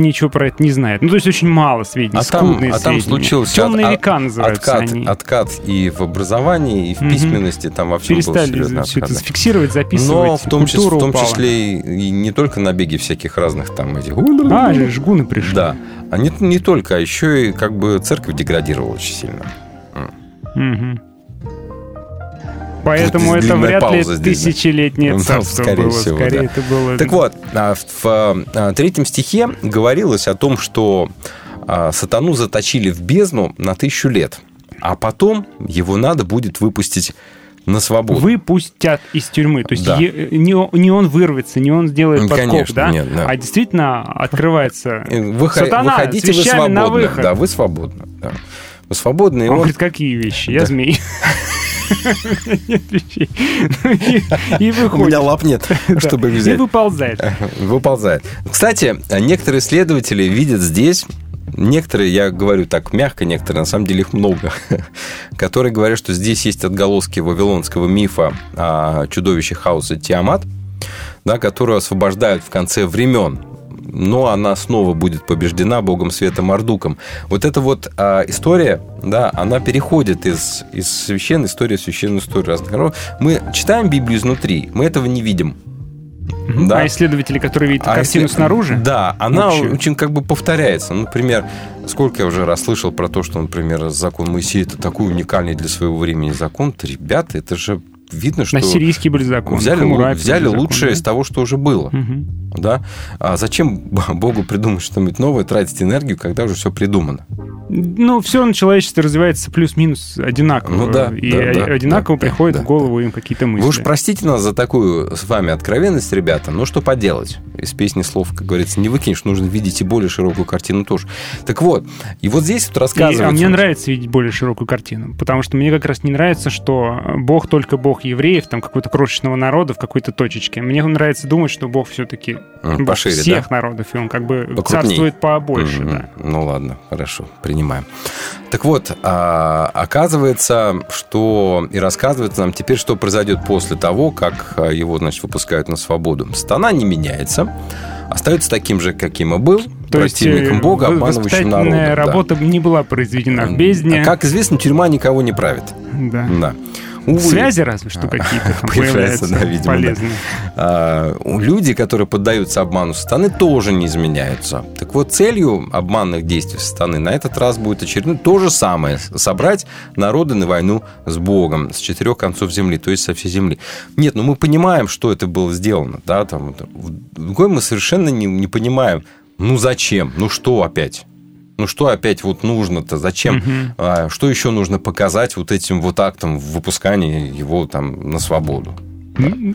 ничего про это не знает. Ну, то есть очень мало сведений, А там, скудные а там случился Темные от- века называются откат, они. откат и в образовании, и в Мгм. письменности, там во всем был Перестали серьезный все это откат. зафиксировать, записывать. Но в том, числе, в том числе и, и не только набеги всяких разных там этих... А, жгуны пришли. Да. А не, не только, а еще и как бы церковь деградировала очень сильно. Мгм. Поэтому это вряд ли тысячелетнее Ну, царство скорее было. всего, Скорее да. это было... Так вот, а, в а, третьем стихе говорилось о том, что а, сатану заточили в бездну на тысячу лет, а потом его надо будет выпустить на свободу. Выпустят из тюрьмы. То есть Да. е- не, он- не он вырвется, не он сделает подкоп, конечно, да? нет, да. А действительно открывается... Э, Вы, Сатана, выходите, вы вещами на свободны. выход. Да, вы свободны. да. Вы свободны, Он он... говорит, какие вещи? Я Да. змей. [laughs] [laughs] Нет вещей. Ну, и- И У меня выходит. лап нет, [laughs] чтобы их И взять. выползает. Выползает. Кстати, некоторые исследователи видят здесь, некоторые, я говорю так мягко, некоторые, на самом деле их много, [laughs] которые говорят, что здесь есть отголоски вавилонского мифа о чудовище хаоса Тиамат, да, которую освобождают в конце времен. Но она снова будет побеждена богом света Мардуком. Вот эта вот а, история, да, она переходит из, из священной истории в священную историю. Мы читаем Библию изнутри, мы этого не видим. Да. А исследователи, которые видят А картину если- снаружи? Да, она Общую. очень как бы повторяется. Например, сколько я уже раз слышал про то, что, например, закон Моисея это такой уникальный для своего времени закон. То, ребята, это же видно, что Ассирийские были законы. взяли, взяли были законы, лучшее да. из того, что уже было. Мгм. Да? А зачем [laughs] Богу придумать что-нибудь новое, тратить энергию, когда уже все придумано? Ну, все на человечестве развивается плюс-минус одинаково. Ну да, И да, да, одинаково да, приходят да, в голову им какие-то мысли. Вы уж простите нас за такую с вами откровенность, ребята, но что поделать? Из песни слов, как говорится, не выкинешь, нужно видеть и более широкую картину тоже. Так вот, и вот здесь вот И- рассказывается... а мне нравится видеть более широкую картину, потому что мне как раз не нравится, что Бог только Бог евреев, там какой-то крошечного народа в какой-то точечке. Мне нравится думать, что Бог все-таки М, пошире, всех да? народов, и он как бы Покрупней. царствует побольше. Мгм. да. Ну ладно, хорошо, принимаем. Так вот, а, оказывается, что и рассказывается нам теперь, что произойдет после того, как а, его, значит, выпускают на свободу. Сатана не меняется, остается таким же, каким и был, То есть противником э, Бога, обманывающим воспитательная народом. да. работа не была произведена в бездне. А Как известно, тюрьма никого не правит. Да. Да. Увы. Связи разве что А, какие-то там появляются, да, видимо, да. полезные. А, люди, которые поддаются обману сатаны, тоже не изменяются. Так вот, целью обманных действий сатаны на этот раз будет очередное то же самое. Собрать народы на войну с Богом с четырех концов земли, то есть со всей земли. Нет, ну мы понимаем, что это было сделано. Да, там, другой мы совершенно не, не понимаем, ну зачем, ну что опять? Ну что опять вот нужно-то? Зачем? Мгм. А, что еще нужно показать вот этим вот актом выпускания его там на свободу?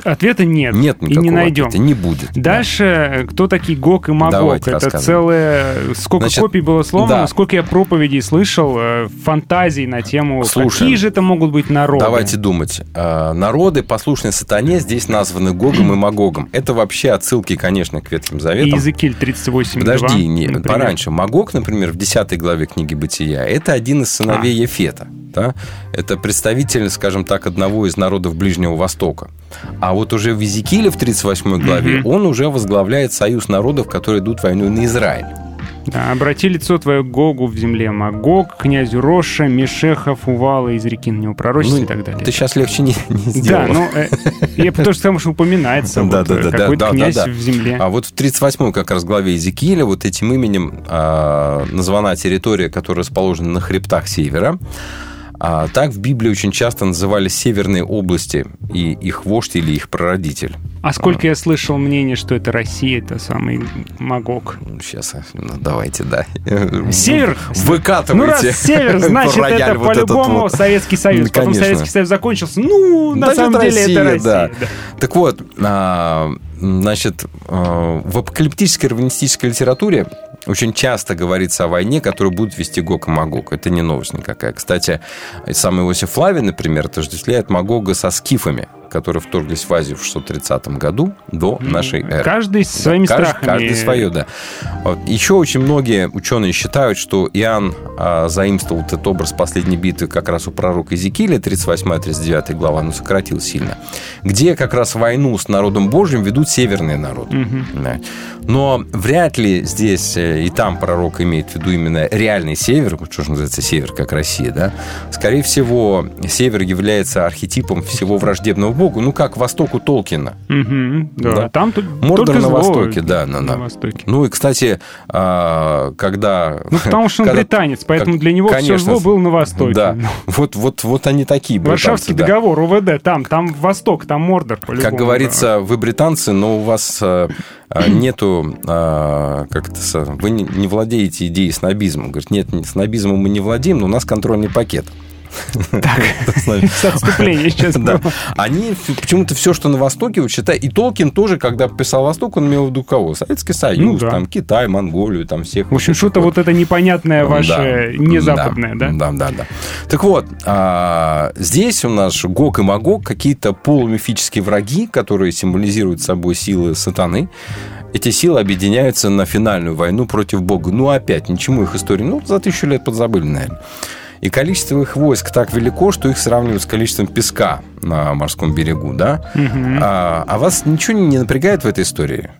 Ответа нет. Нет и никакого не найдем. ответа, не будет. да. Дальше, э, кто такие Гог и Магог? Давайте это рассказывай. целое... Сколько Значит, копий было сломано, да. сколько я проповедей слышал, э, фантазий на тему, Слушай, какие же это могут быть народы. Давайте думать. А, Народы, послушные сатане, здесь названы Гогом и Магогом. Это вообще отсылки, конечно, к Ветхим И Заветам. Иезекииль 38 Подожди, не, пораньше. Магог, например, в 10 главе книги Бытия, это один из сыновей А. Ефета. Да? Это представитель, скажем так, одного из народов Ближнего Востока. А вот уже в Иезекииле в 38 главе Мгм. он уже возглавляет союз народов, которые идут войну на Израиль. Да, обрати лицо твое к Гогу в земле Магог, князю Роша, Мешехов, Увала, из реки на него пророчество Ну, и так далее. Ты сейчас легче не, не Да, сделал. ну, э, я потому что потому что упоминается Да, вот, да, да, да, какой-то да, князь да, да. в земле. А вот в 38-й как раз главе Иезекииля вот этим именем а, названа территория, которая расположена на хребтах севера. А так в Библии очень часто называли северные области и их вождь или их прародитель. А сколько я слышал мнение, что это Россия, это самый Магог. Сейчас, ну, давайте, да. Север? Выкатывайте. Ну, раз север, значит, это вот по-любому вот. Советский Союз. Потом конечно. Советский Союз закончился. Ну, на Да, самом деле, это Россия. да. да. Так вот, а, значит, а, в апокалиптической раввинистической литературе очень часто говорится о войне, которую будут вести Гог и Магог. Это не новость никакая. Кстати, сам Иосиф Флавий, например, отождествляет Магога со скифами, которые вторглись в Азию в 630 году до нашей эры. Каждый с своими каждый- страхами. Каждый свое, да. Вот. Еще очень многие ученые считают, что Иоанн а, заимствовал этот образ последней битвы как раз у пророка Иезекииля, 38-39 глава, но сократил сильно, где как раз войну с народом Божьим ведут северные народы. Да. Но вряд ли здесь э, и там пророк имеет в виду именно реальный север, что же называется север, как Россия, да? Скорее всего, север является архетипом всего враждебного Богу, ну, как востоку Толкина. Мгм, да. Да. Там тут Мордор на востоке, да, на- на на. востоке. Ну и, кстати, а, когда... Ну, потому что он [laughs] когда- британец, поэтому как- для него все конечно, зло было на востоке. Да, Ну, вот, вот, вот они такие британцы, Варшавский да. договор, УВД, там, там восток, там Мордор. Как говорится, вы британцы, но у вас а, а, [clears throat] нету, как это, са- вы не, владеете идеей снобизма. Говорит, нет, не- снобизмом мы не владеем, но у нас контрольный пакет. [laughs] С отступления [laughs] сейчас. Они почему-то все, что на Востоке, вот считай, и Толкин тоже, когда писал Восток, он имел в виду кого? Советский Союз, Ну там Китай, Монголию, там всех. В общем, что-то вот это непонятное ваше, не западное, да? Да, да, да. Так вот, а, здесь у нас Гог и Магог какие-то полумифические враги, которые символизируют собой силы сатаны. Эти силы объединяются на финальную войну против Бога. Ну, опять, ничему их истории, ну, за тысячу лет подзабыли, наверное. И количество их войск так велико, что их сравнивают с количеством песка на морском берегу, да? Мгм. А, а вас ничего не напрягает в этой истории?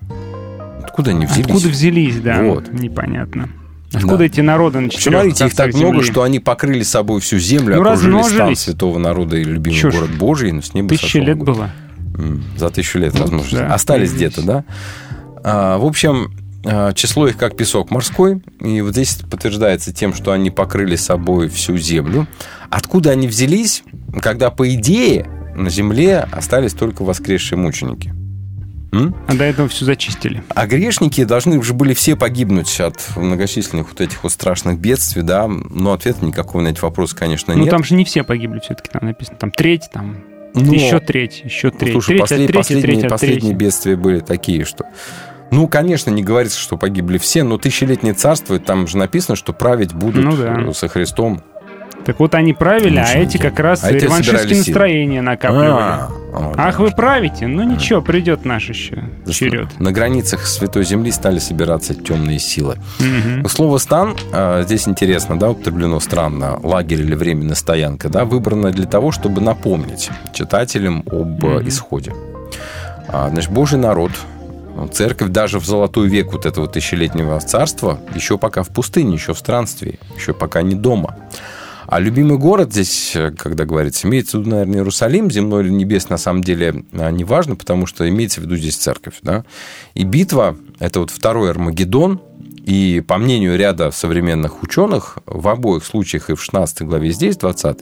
Откуда они взялись? Откуда взялись, да? Вот. Непонятно. Откуда Да. эти народы на четырех Смотрите, их так концах много, земли? что они покрыли собой всю землю, Ну, окружили стан святого народа и любимый ж, город Божий, но с неба Тысячи лет огонь. было. За тысячу лет, возможно. да, Остались где-то, да? А, в общем, число их как песок морской. И вот здесь подтверждается тем, что они покрыли собой всю землю. Откуда они взялись, когда, по идее, на земле остались только воскресшие мученики? М? А до этого все зачистили. А грешники должны уже были все погибнуть от многочисленных вот этих вот страшных бедствий, да, но ответа никакого на эти вопросы, конечно, Ну, нет. там же не все погибли все-таки, там написано. Там треть, там Но- еще треть, еще Ну, треть. слушай, треть, послед- от трети, последние, треть, от последние трети. бедствия были такие, что... Ну, конечно, не говорится, что погибли все, но тысячелетнее царство, там же написано, что править будут Ну да. э, со Христом. Так вот они правили, а Мученики. эти как раз А реваншистские настроения накапливали. А, вот, Ах, вы правите? Ну ничего, придет наш еще Да что, черед. На границах Святой Земли стали собираться темные силы. Мгм. Слово «стан» а, здесь интересно, да, употреблено странно, лагерь или временная стоянка, да, выбрано для того, чтобы напомнить читателям об Мгм. исходе. А, Значит, Божий народ, церковь даже в золотой век вот этого тысячелетнего царства еще пока в пустыне, еще в странстве, еще пока не дома. А любимый город здесь, когда говорится, имеется в виду, наверное, Иерусалим, земной или небесный, на самом деле а, не важно, потому что имеется в виду здесь церковь. Да? И битва – это вот второй Армагеддон, и по мнению ряда современных ученых, в обоих случаях, и в 16 главе, и здесь, 20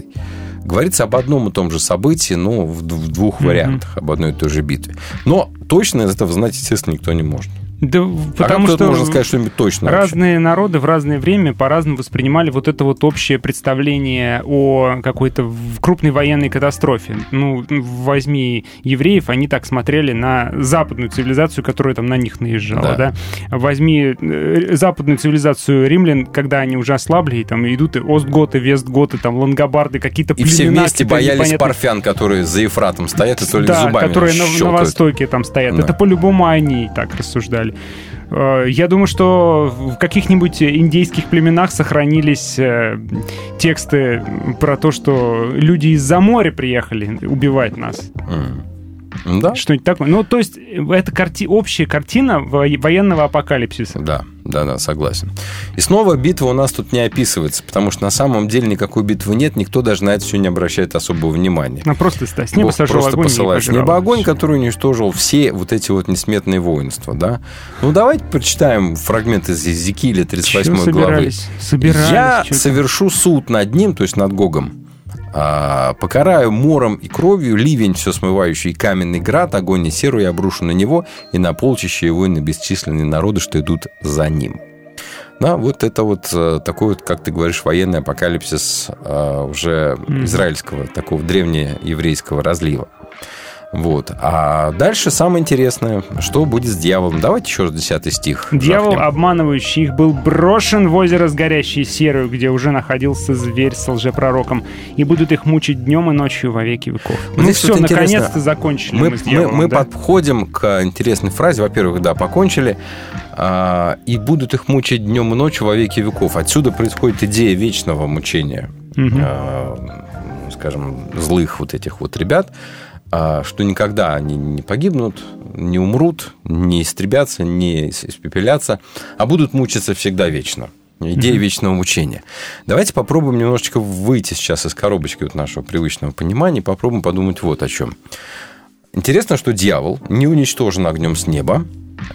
говорится об одном и том же событии, но в д- в двух вариантах, об одной и той же битве. Но точно из этого знать, естественно, никто не может. Да, а потому тут что можно сказать что-нибудь точно? вообще? разные народы в разное время по-разному воспринимали вот это вот общее представление о какой-то крупной военной катастрофе. Ну, возьми евреев, они так смотрели на западную цивилизацию, которая там на них наезжала, Да. да? Возьми э, западную цивилизацию римлян, когда они уже ослабли, и там идут и Остготы, Вестготы, там Лангобарды, какие-то И все племена вместе какие-то боялись непонятные. парфян, которые за Ефратом стоят и то ли да, зубами которые на, на. Востоке там стоят. Да. Это по-любому они так рассуждали. Э, Я думаю, что в каких-нибудь индейских племенах сохранились э, тексты про то, что люди из-за моря приехали убивать нас. М. Да? Что-нибудь такое. Ну, то есть, это карти- общая картина во- военного апокалипсиса. Да, да, да, согласен. И снова битва у нас тут не описывается, потому что на самом деле никакой битвы нет, никто даже на это все не обращает особого внимания. Ну, просто с неба Бог сошел просто огонь посылает с неба огонь, который уничтожил все вот эти вот несметные воинства, да? Ну, давайте прочитаем фрагмент из Езекииля 38 Чё главы. собирались? Собирались. Я совершу суд над ним, то есть над Гогом, покараю мором и кровью ливень, все смывающий и каменный град, огонь и серу я обрушу на него и на полчище его и на бесчисленные народы, что идут за ним. Да, вот это вот э, такой вот, как ты говоришь, военный апокалипсис э, уже израильского, такого древнееврейского разлива. Вот. А дальше самое интересное, что будет с дьяволом. Давайте еще раз 10 стих. Дьявол, жахнем. обманывающий их, был брошен в озеро с горящей серою, где уже находился зверь с лжепророком, и будут их мучить днем и ночью во веки веков. ну Здесь все, наконец-то закончили мы, мы, с мы- дьяволом. мы да? подходим к интересной фразе. Во-первых, да, покончили. а, и будут их мучить днем и ночью во веки веков. Отсюда происходит идея вечного мучения, Мгм. а, скажем, злых вот этих вот ребят, что никогда они не погибнут, не умрут, не истребятся, не ис- испепелятся, а будут мучиться всегда вечно. Идея вечного мучения. Давайте попробуем немножечко выйти сейчас из коробочки вот нашего привычного понимания и попробуем подумать вот о чем. Интересно, что дьявол не уничтожен огнем с неба,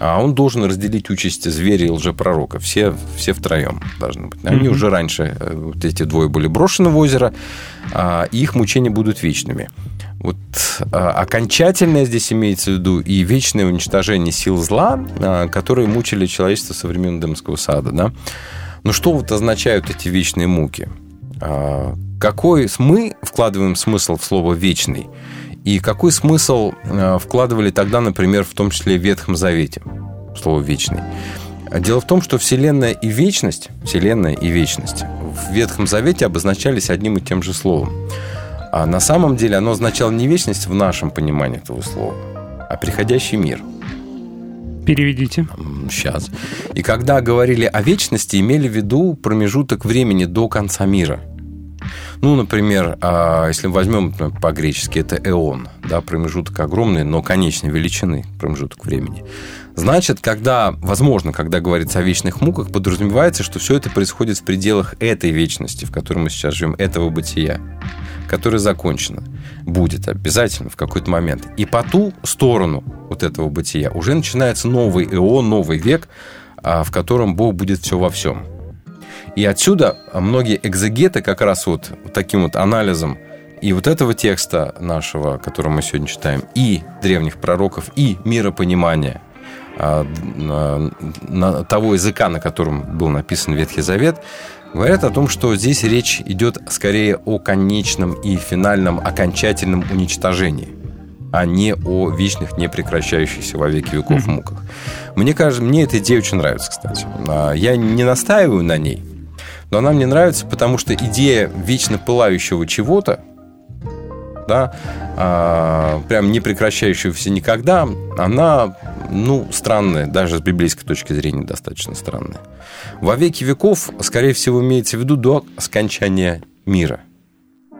а он должен разделить участь зверя и лжепророка. Все, все втроем должны быть. Они Мгм. уже раньше, э, вот эти двое были брошены в озеро, а, и их мучения будут вечными. Вот а, окончательное здесь имеется в виду и вечное уничтожение сил зла, а, которые мучили человечество со времен Эдемского сада. Да? Но что вот означают эти вечные муки? А, Какой мы вкладываем смысл в слово «вечный»? И какой смысл э, вкладывали тогда, например, в том числе в Ветхом Завете, слово «вечный»? Дело в том, что Вселенная и вечность, Вселенная и вечность в Ветхом Завете обозначались одним и тем же словом. А на самом деле оно означало не вечность в нашем понимании этого слова, а приходящий мир. Переведите. Сейчас. И когда говорили о вечности, имели в виду промежуток времени до конца мира. Ну, например, а, если мы возьмем по-гречески, это эон, да, промежуток огромный, но конечной величины промежуток времени. Значит, когда, возможно, когда говорится о вечных муках, подразумевается, что все это происходит в пределах этой вечности, в которой мы сейчас живем, этого бытия, которое закончено. Будет обязательно в какой-то момент. И по ту сторону вот этого бытия уже начинается новый эон, новый век, а, в котором Бог будет все во всем. И отсюда многие экзегеты как раз вот таким вот анализом и вот этого текста нашего, который мы сегодня читаем, и древних пророков, и миропонимания а, на того языка, на котором был написан Ветхий Завет, говорят о том, что здесь речь идет скорее о конечном и финальном окончательном уничтожении, а не о вечных, непрекращающихся во веки веков муках. Мне кажется, мне эта идея очень нравится, кстати. А, Я не настаиваю на ней, но она мне нравится, потому что идея вечно пылающего чего-то, да, а, прям не прекращающегося никогда, она, ну, странная, даже с библейской точки зрения достаточно странная. Во веки веков, скорее всего, имеется в виду до скончания мира,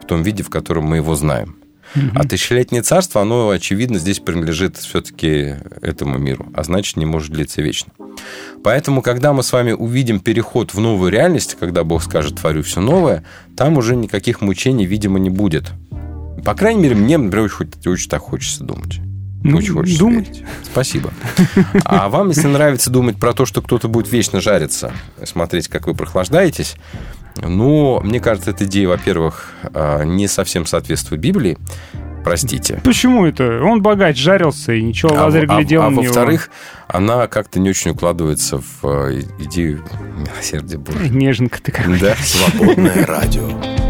в том виде, в котором мы его знаем. А тысячелетнее царство, оно, очевидно, здесь принадлежит все-таки этому миру, а значит, не может длиться вечно. Поэтому, когда мы с вами увидим переход в новую реальность, когда Бог скажет «творю все новое», там уже никаких мучений, видимо, не будет. По крайней мере, мне, например, очень, очень так хочется думать. Ну, очень хочется думать. верить. Спасибо. А вам, если нравится думать про то, что кто-то будет вечно жариться, смотреть, как вы прохлаждаетесь, но мне кажется, эта идея, во-первых, а, не совсем соответствует Библии. Простите. Почему это? Он богач, жарился, и ничего а, Лазарь глядел а, а, на во-вторых, она как-то не очень укладывается в э, идею милосердия Божьего. Неженка ты какая. Да, свободное радио.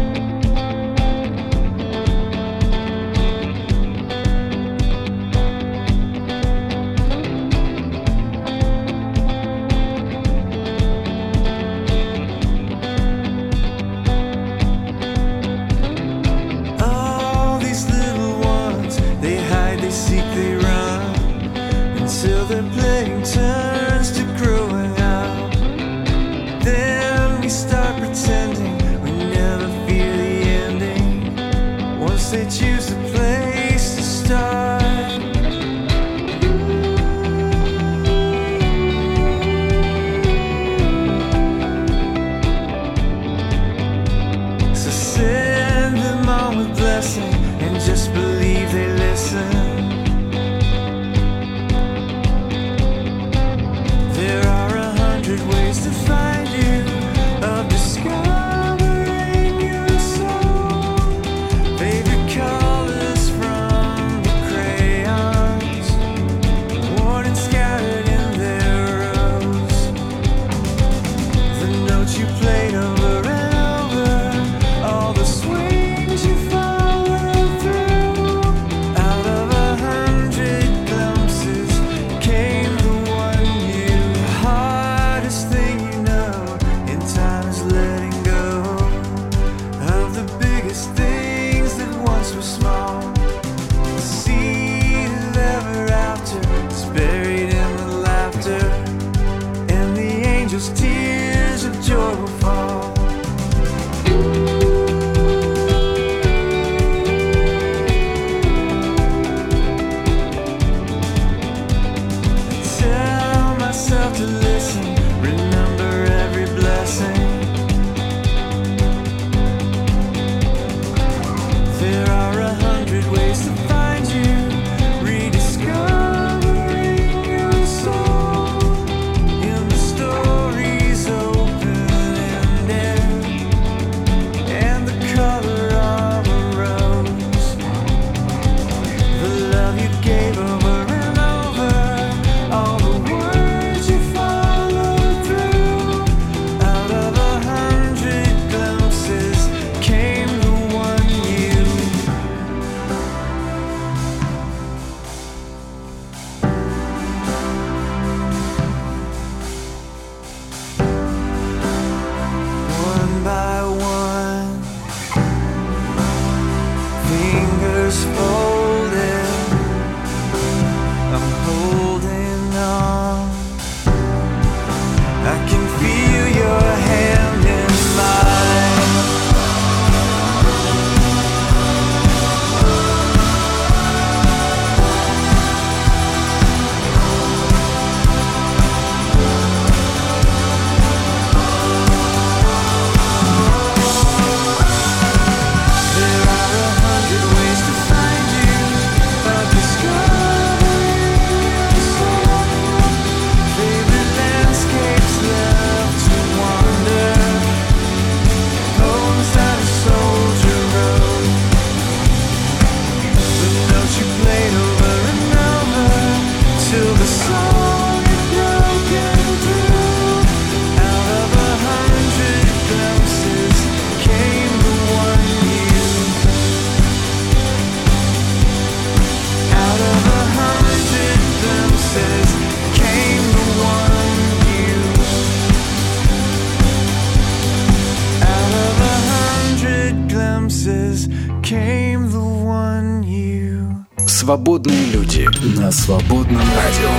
свободные люди на свободном радио.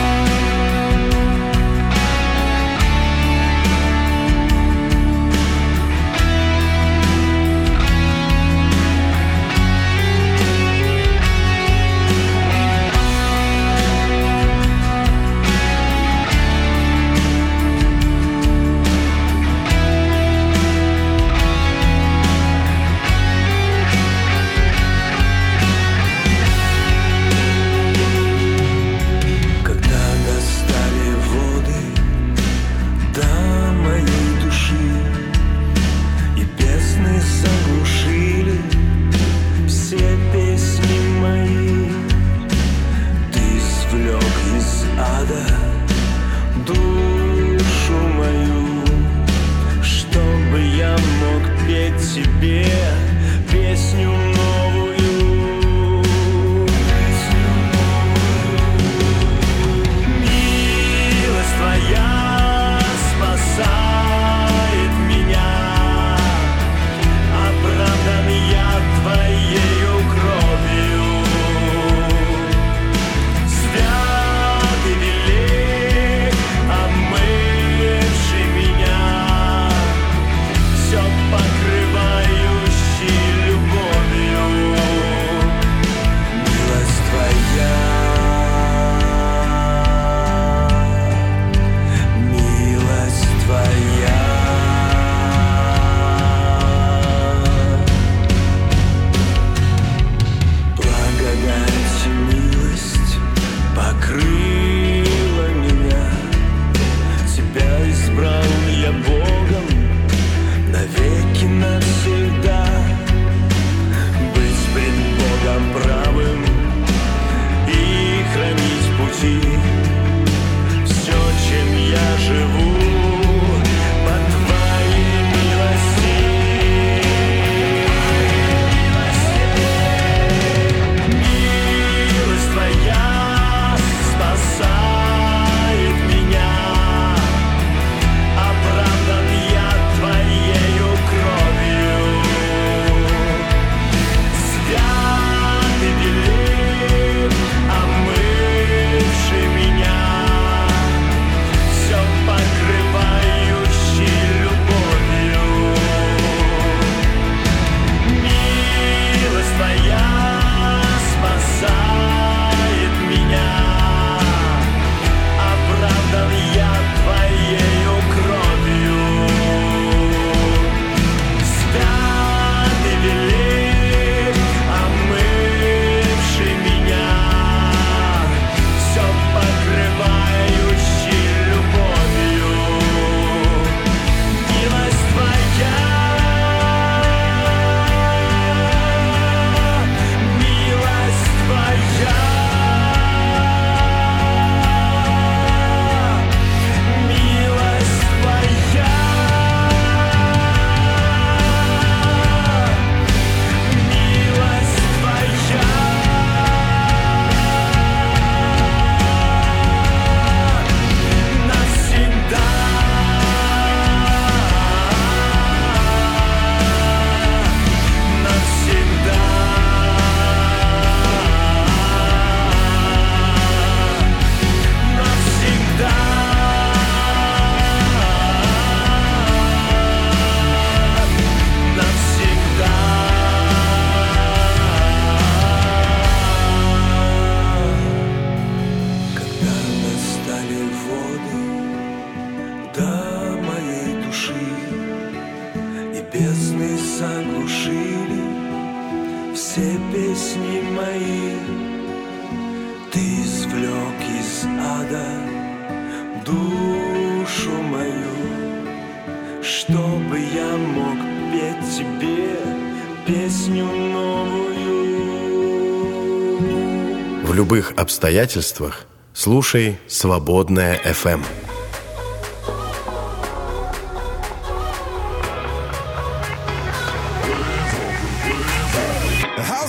Любых обстоятельствах слушай «Свободная FM».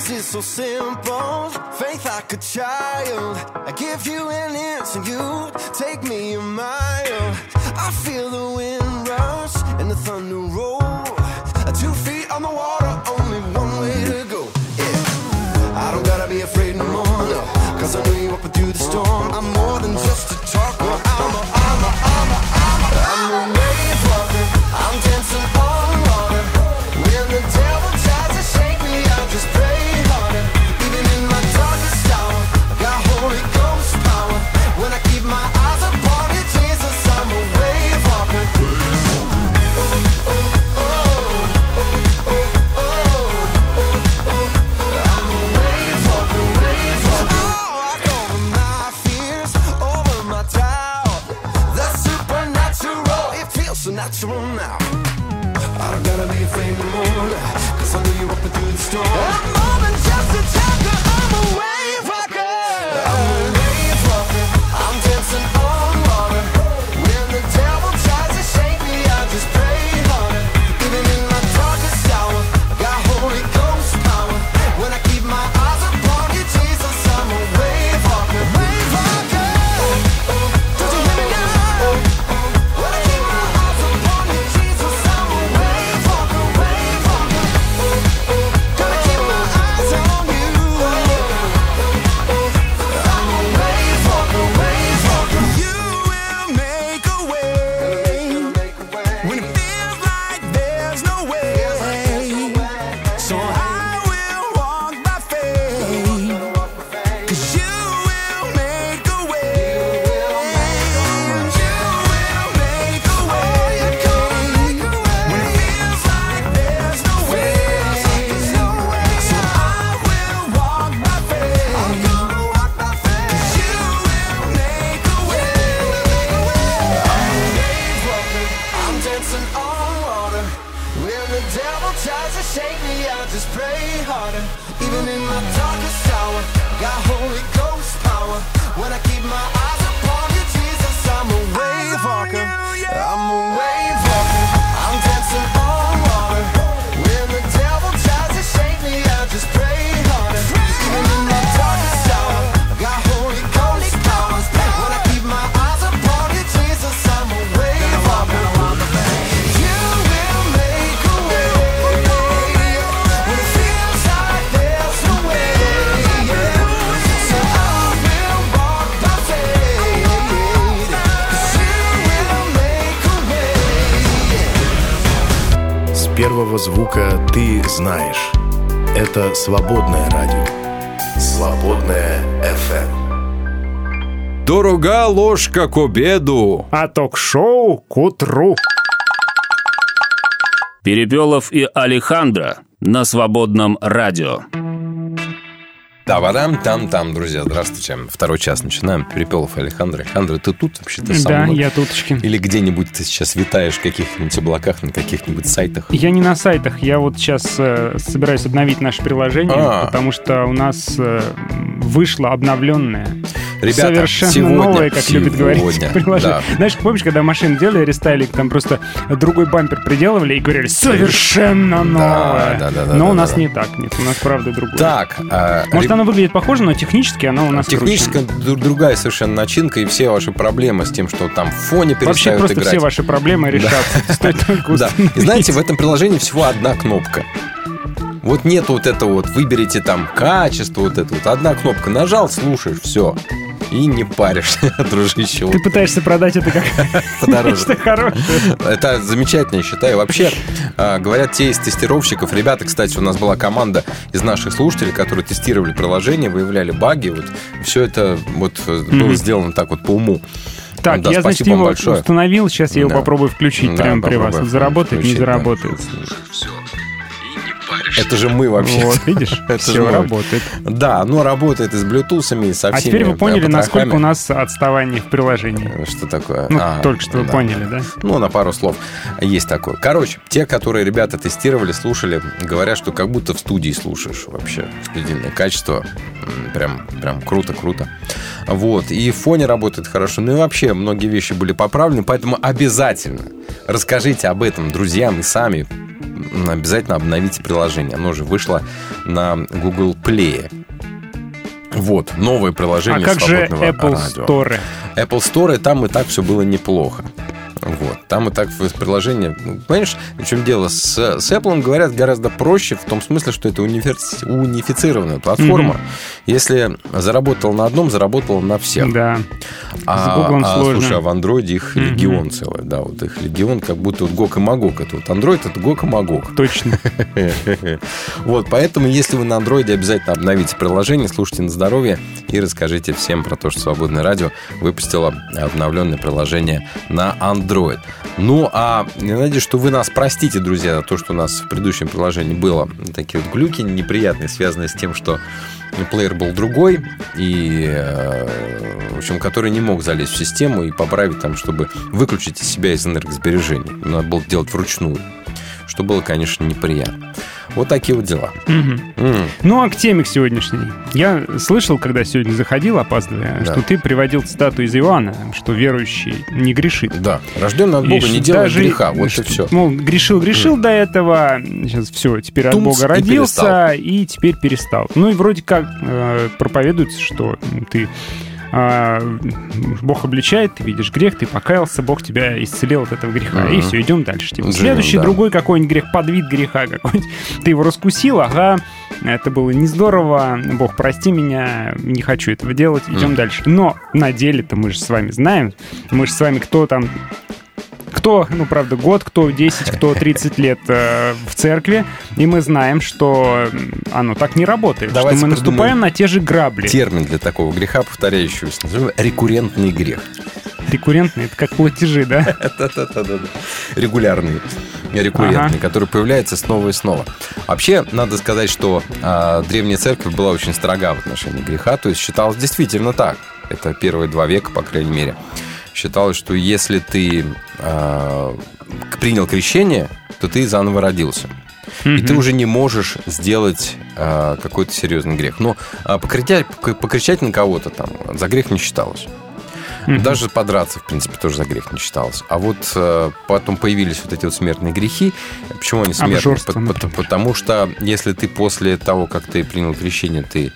Is so simple, faith a child. Первого звука ты знаешь. Это «Свободное радио». «Свободная FM». Дорога ложка к обеду. А ток-шоу к утру. Перепелов и Алехандро на свободном радио. Водам, там, там, друзья, здравствуйте. Второй час начинаем. Перепелов Александр. Александр, ты тут вообще-то со Да, мной? я туточки. Или где-нибудь ты сейчас витаешь в каких-нибудь облаках, на каких-нибудь сайтах? Я не на сайтах, я вот сейчас э, собираюсь обновить наше приложение, А. потому что у нас э, вышло обновленное. Ребята, Совершенно сегодня- новое, как любит говорить сегодня, приложение. да. Знаешь, помнишь, когда машины делали, рестайлинг, там просто другой бампер приделывали и говорили «совершенно новое». да, да, да, но у нас не так, нет, у нас правда другое. Так, а, Может, реб- оно выглядит похоже, но технически оно у нас технически круче. другая совершенно начинка, и все ваши проблемы с тем, что там в фоне Вообще перестают просто играть. все ваши проблемы решатся. [laughs] Стоит только Да. установить. И знаете, в этом приложении всего одна кнопка. Вот нет вот этого вот, выберите там качество, вот это вот. Одна кнопка нажал, слушаешь, все. И не паришься, [laughs] дружище. Ты пытаешься продать это как [laughs] [laughs] Подороже. хорошее. Это замечательно, я считаю. Вообще, а, говорят те из тестировщиков, ребята, кстати, у нас была команда из наших слушателей, которые тестировали приложение, выявляли баги. Вот все это вот э, было сделано так вот по уму. Так, Да, я, значит, спасибо вам его большое. установил, сейчас я его Да. попробую включить Да, прямо при вас. заработает, не включить, да. Это же мы вообще. Вот, видишь, [laughs] все работает. Да, оно работает и с блютусами, и со А всеми теперь вы поняли, насколько у нас отставание в приложении. Что такое? Ну, А, только что вы поняли, да? Ну, на пару слов есть такое. Короче, те, которые ребята тестировали, слушали, говорят, что как будто в студии слушаешь вообще. Студийное качество. Прям, прям круто, круто. Вот. И в фоне работает хорошо. Ну и вообще, многие вещи были поправлены, поэтому обязательно расскажите об этом друзьям и сами обязательно обновите приложение. Оно же вышло на Google Play. Вот, новое А приложение как же свободного Apple радио. Store? Apple Store, там и так все было неплохо. Вот. Там и так в приложении... ну, Понимаешь, в чем дело? С, с Apple говорят гораздо проще, в том смысле, что это унифи- унифицированная платформа. Если заработал на одном, заработал на всех. Да. А, а, сложно. слушай, а в андроиде их Мгм. легион целый. Да, вот их легион, как будто вот Гок и Магок. Это вот Android, это Гок и Магок. Точно. [laughs] Вот, поэтому, если вы на андроиде, обязательно обновите приложение, слушайте на здоровье и расскажите всем про то, что Свободное радио выпустило обновленное приложение на Android. Ну, а я надеюсь, что вы нас простите, друзья, за то, что у нас в предыдущем приложении было такие вот глюки неприятные, связанные с тем, что плеер был другой, и, э, в общем, который не мог залезть в систему и поправить там, чтобы выключить себя из энергосбережения. Надо было делать вручную, что было, конечно, неприятно. Вот такие вот дела. Мгм. М. Ну, а к теме к сегодняшней. Я слышал, когда сегодня заходил, опаздывая, Да. что ты приводил цитату из Иоанна, что верующий не грешит. Да, рожденный от И Бога не что делает даже- греха, вот что, и все. Мол, грешил, грешил до этого, сейчас все, теперь от Тумс, Бога и родился перестал. и, теперь перестал. Ну и вроде как э, проповедуется, что ты Бог обличает, ты видишь грех, ты покаялся, Бог тебя исцелил от этого греха. И Мгм. все, идем дальше. Типа, Живем, следующий да. другой какой-нибудь грех, подвид греха какой-нибудь. Ты его раскусил, ага, это было не здорово, Бог, прости меня, не хочу этого делать, идем Мгм. дальше. Но на деле-то мы же с вами знаем, мы же с вами кто там кто, ну, правда, год, кто 10, кто 30 лет э, в церкви, и мы знаем, что оно так не работает, Давайте что мы наступаем на те же грабли. Термин для такого греха, повторяющегося, назовем рекуррентный грех. Рекуррентные, это как платежи, да? [laughs] Да-да-да-да. Регулярный. Рекуррентный, который появляется снова и снова. Вообще, надо сказать, что а, древняя церковь была очень строга в отношении греха, то есть считалось действительно так. Это первые два века, по крайней мере. Считалось, что если ты а, принял крещение, то ты заново родился. И ты уже не можешь сделать а, какой-то серьезный грех. Но а, покричать, покричать на кого-то там за грех не считалось. Даже подраться, в принципе, тоже за грех не считалось. А вот э, потом появились вот эти вот смертные грехи. Почему они смертные? Например. Потому что если ты после того, как ты принял крещение, ты э,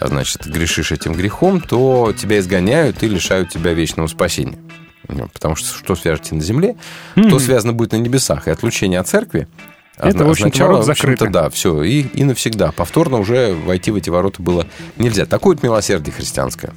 значит, грешишь этим грехом, то тебя изгоняют и лишают тебя вечного спасения. Ну, Потому что что свяжете на земле, то Мгм. связано будет на небесах. И отлучение от церкви Это, озна- в общем-то, ворот закрыты. да, все, и, и навсегда. Повторно уже войти в эти ворота было нельзя. Такое вот милосердие христианское.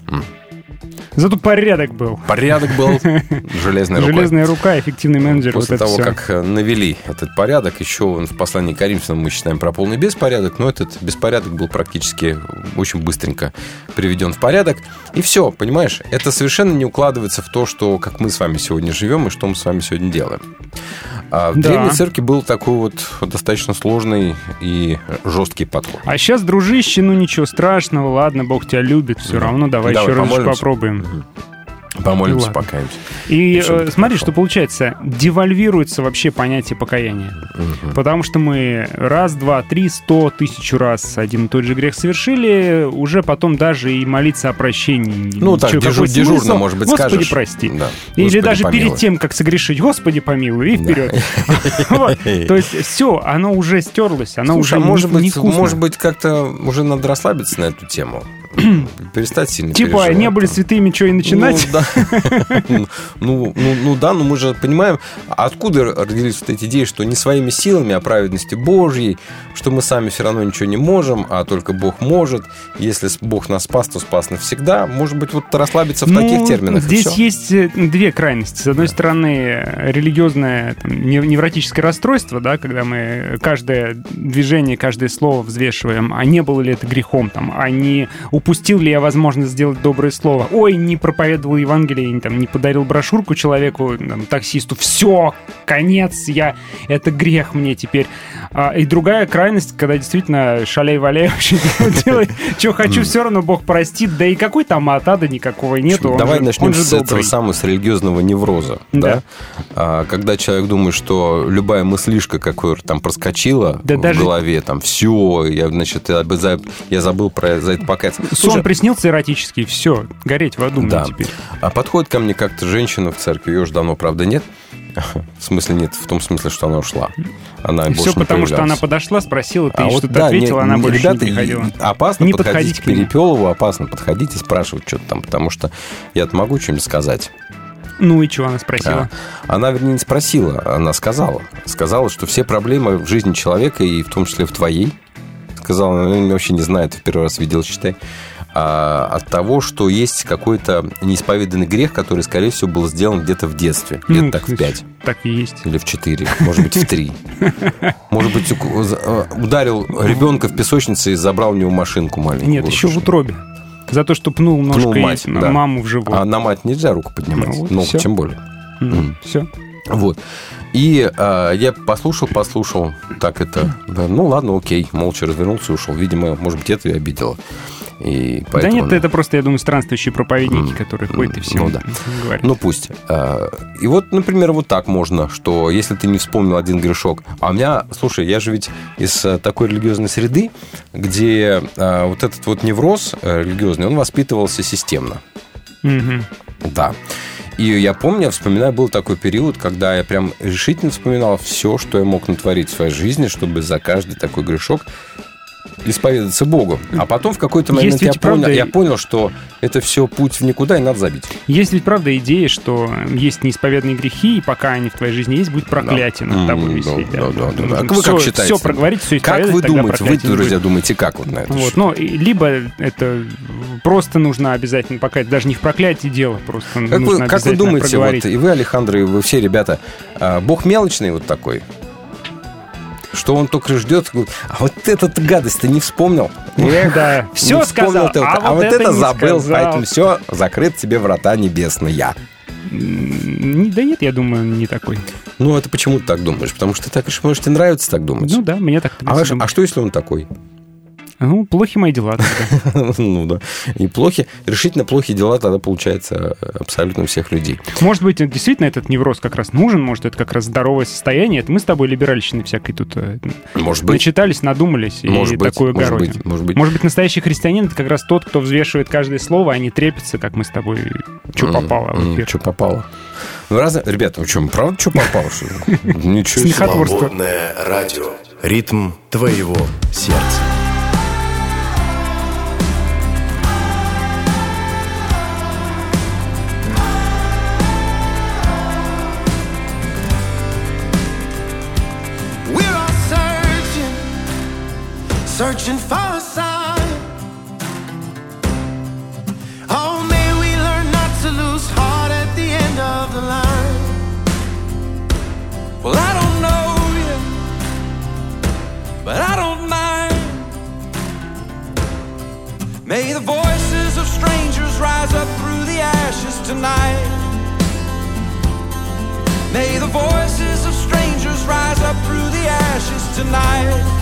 Зато порядок был. Порядок был [laughs] железной рукой. Железная рука, эффективный менеджер. После вот того, как э, навели этот порядок, еще в послании Коринфянам мы считаем про полный беспорядок, но этот беспорядок был практически очень быстренько приведен в порядок. И все, понимаешь, это совершенно не укладывается в то, что как мы с вами сегодня живем и что мы с вами сегодня делаем. А в Да. Древней Церкви был такой вот достаточно сложный и жесткий подход. А сейчас, дружище, ну ничего страшного, ладно, Бог тебя любит, все равно давай, Давай, еще раз помолимся. Попробуем. Помолимся, Ладно. покаемся. И э, смотри, что получается, девальвируется вообще понятие покаяния. Потому что мы раз, два, три, сто, тысячу раз один и тот же грех совершили, уже потом даже и молиться о прощении. Ну так, Чё, дежу- какой дежурно, смысл? может быть, Господи, скажешь. прости. Да. Или Господи, даже помилуй. перед тем, как согрешить, Господи, помилуй, и вперед. [laughs] То есть все, оно уже стерлось, оно Слушай, уже а может не- быть, может быть, как-то уже надо расслабиться на эту тему. [clears throat] Перестать сильно Типа, переживать. не были святыми, что и начинать. Ну, да. [laughs] ну, ну, ну да, но мы же понимаем, откуда родились вот эти идеи, что не своими силами, а праведностью Божьей, что мы сами все равно ничего не можем, а только Бог может. Если Бог нас спас, то спас навсегда. Может быть, вот расслабиться в Ну, таких терминах. Здесь есть э, две крайности. С одной стороны, религиозное там, невротическое расстройство, да, когда мы каждое движение, каждое слово взвешиваем, а не было ли это грехом, там, а не упустил ли я возможность сделать доброе слово. Ой, не проповедовал Евангелие, не, там, не подарил брошюрку человеку, там, таксисту. Все, конец, я, это грех мне теперь. А, и другая крайность, когда действительно шаляй-валяй [laughs] вообще делай, что хочу, все равно Бог простит. Да и какой там ада, да никакого нету. Давай начнем с этого самого, с религиозного невроза. Да. А, когда человек думает, что любая мыслишка, какая там проскочила в голове, там, все, я, значит, я забыл про за это покаяться. Сон Слушай, приснился эротический, все, гореть в аду Да. теперь. А подходит ко мне как-то женщина в церкви, ее уже давно, правда, нет. В смысле нет, в том смысле, что она ушла. Она Все больше потому, что она подошла, спросила, ты А что-то да, ответила, не- она не- больше ребята, не приходила. Опасно Не подходить к к. Перепелову, опасно подходить и спрашивать что-то там, потому что я-то могу что-нибудь сказать. Ну и что она спросила? А, Она, вернее, не спросила, она сказала. Сказала, что все проблемы в жизни человека, и в том числе в твоей, сказала, она вообще не знает, в первый раз видел, считай, а, от того, что есть какой-то неисповеданный грех, который, скорее всего, был сделан где-то в детстве, Ну, где-то так в пять Так и есть. или в 4, может быть, в 3. Может быть, э, ударил ребенка в песочнице и забрал у него машинку маленькую. Нет, еще в утробе. За то, что пнул Пнул ножкой мать, да. маму в живот. А на мать нельзя руку поднимать. Ну вот Ну, тем более. Все. Вот. И а, я послушал, послушал, так это, да, ну ладно, окей, молча развернулся и ушел. Видимо, может быть, это и обидело. И Да поэтому, нет, это просто, я думаю, странствующие проповедники, которые ходят и м, всем ну да. [laughs] говорят. Ну пусть. А, И вот, например, вот так можно, что если ты не вспомнил один грешок, а у меня, слушай, я же ведь из э, такой религиозной среды, где а, вот этот вот невроз э, религиозный, он воспитывался системно. Мгм. Да. И я помню, я вспоминаю, был такой период, когда я прям решительно вспоминал все, что я мог натворить в своей жизни, чтобы за каждый такой грешок исповедаться Богу. А потом в какой-то момент я ведь понял, правда- я понял, что это все путь в никуда, и надо забить. Есть ведь правда идея, что есть неисповедные грехи, и пока они в твоей жизни есть, будет проклятие над тобой висеть. да, да, да, да. А Нужно вы как всё- считаете? Все проговорить, все Как вы думаете, вы, друзья, будет. думаете, как вот на это? Вот, ну, либо это просто нужно обязательно покаяться, даже не в проклятии дело, просто Как нужно вы, как вы думаете, вот, и вы, Александр, и вы все ребята, а, Бог мелочный вот такой? Что он только ждет, говорит, а вот эта гадость ты не вспомнил. Эх, Да, все сказал, ты вот, а, вот это, не забыл, сказал. поэтому все, закрыт тебе врата небесные. Да нет, я думаю, не такой. Ну, это почему ты так думаешь? Потому что ты так, может, тебе нравится так думать. Ну да, мне так а, а что, если он такой? Ну, плохи мои дела тогда. [laughs] ну да. И плохи, решительно плохие дела тогда получается абсолютно у всех людей. Может быть, действительно этот невроз как раз нужен, может, это как раз здоровое состояние. Это мы с тобой либеральщины всякой тут э, Может быть. начитались, надумались Может и быть, такое может огородим. быть, может быть. Может быть, настоящий хрестианин это как раз тот, кто взвешивает каждое слово, а не трепится, как мы с тобой, что попало в эфир. Что попало. Ну, разные... Ребята, вы что, правда, что попало? что ли? [laughs] Ничего себе. Свободное радио. Ритм твоего сердца. Searching for a sign. Oh, may we learn not to lose heart at the end of the line. Well, I don't know you, but I don't mind. May the voices of strangers rise up through the ashes tonight. May the voices of strangers rise up through the ashes tonight.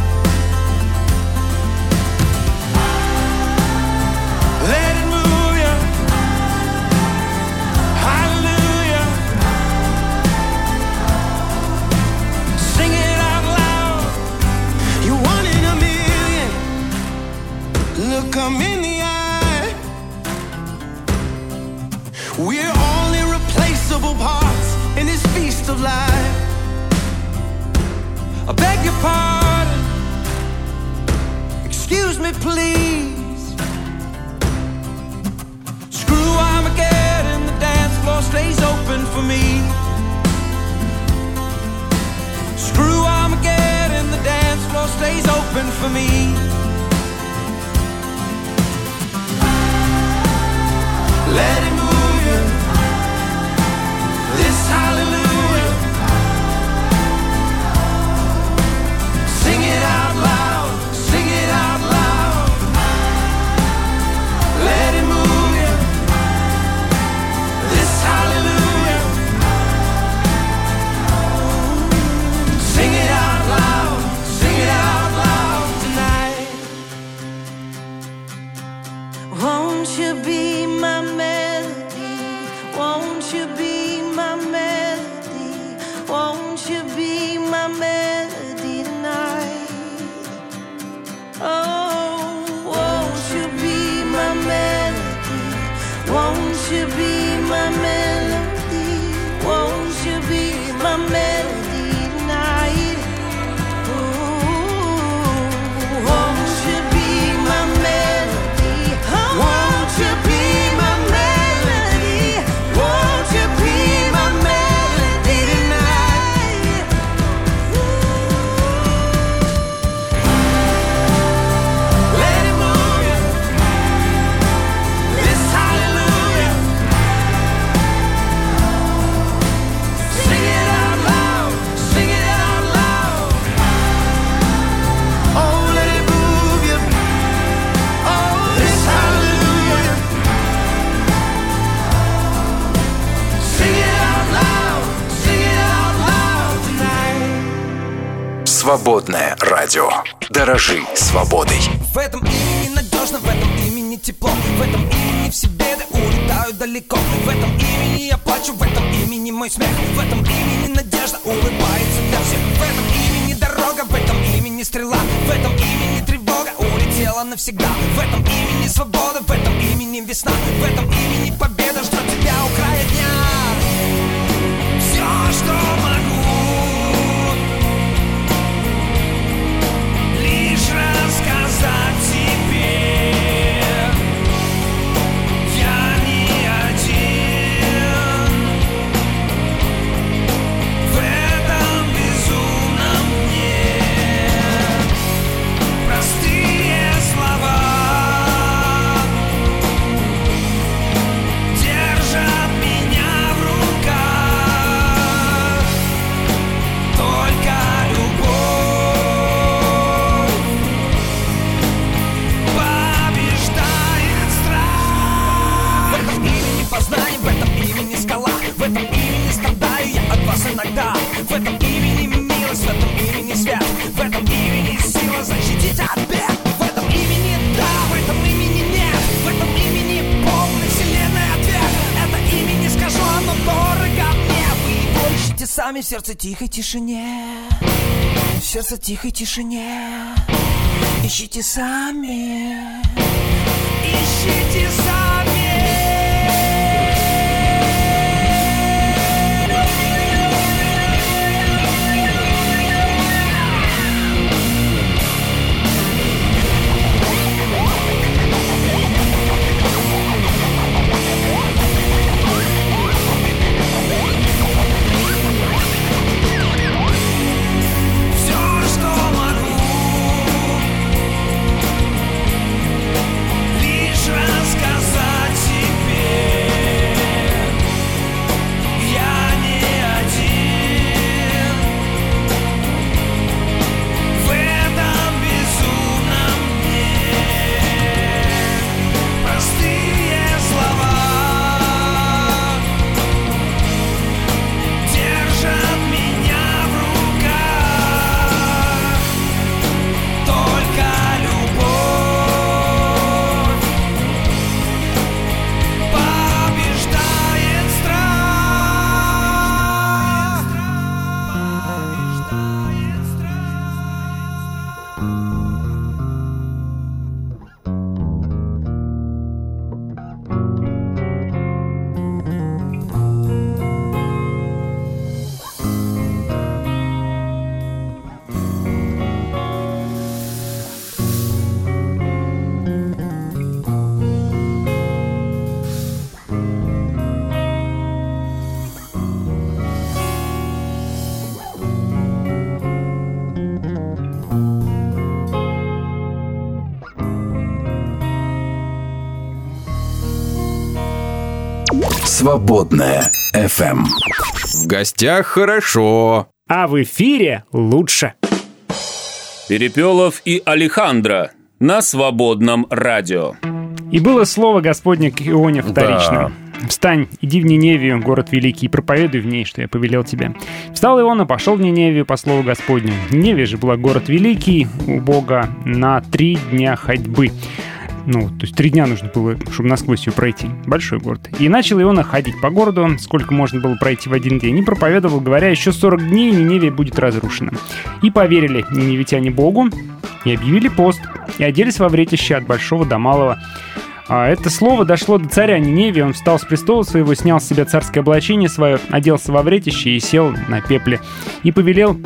Look 'em in the eye. We're all irreplaceable parts in this feast of life. I beg your pardon. Excuse me, please. Screw Armageddon, the dance floor stays open for me. Screw Armageddon, the dance floor stays open for me. Let him Свободное радио. Дорожи свободой. В этом имени надежно, в этом имени тепло В этом имени все беды улетают далеко В этом имени я плачу, в этом имени мой смех В этом имени надежда улыбается для всех В этом имени дорога, в этом имени стрела В этом имени тревога улетела навсегда В этом имени свобода, в этом имени весна В этом имени победа сердце тихой тишине. В сердце тихой тишине. Ищите сами. Ищите сами Свободное FM. В гостях хорошо. А в эфире лучше. Перепелов и Алехандро на свободном радио. И было слово Господне к Ионе вторично. Встань, иди в Ниневию, город великий, и проповедуй в ней, что я повелел тебе. Встал Иона, пошел в Ниневию по слову Господню. Ниневия же была город великий у Бога на три дня ходьбы. Ну, то есть три дня нужно было, чтобы насквозь ее пройти. Большой город. И начал Иона ходить по городу, сколько можно было пройти в один день. И проповедовал, говоря, еще 40 дней, Ниневия будет разрушена. И поверили ниневитяне Богу, и объявили пост, и оделись во вретище от большого до малого. А это слово дошло до царя Ниневии. Он встал с престола своего, снял с себя царское облачение свое, оделся во вретище и сел на пепле. И повелел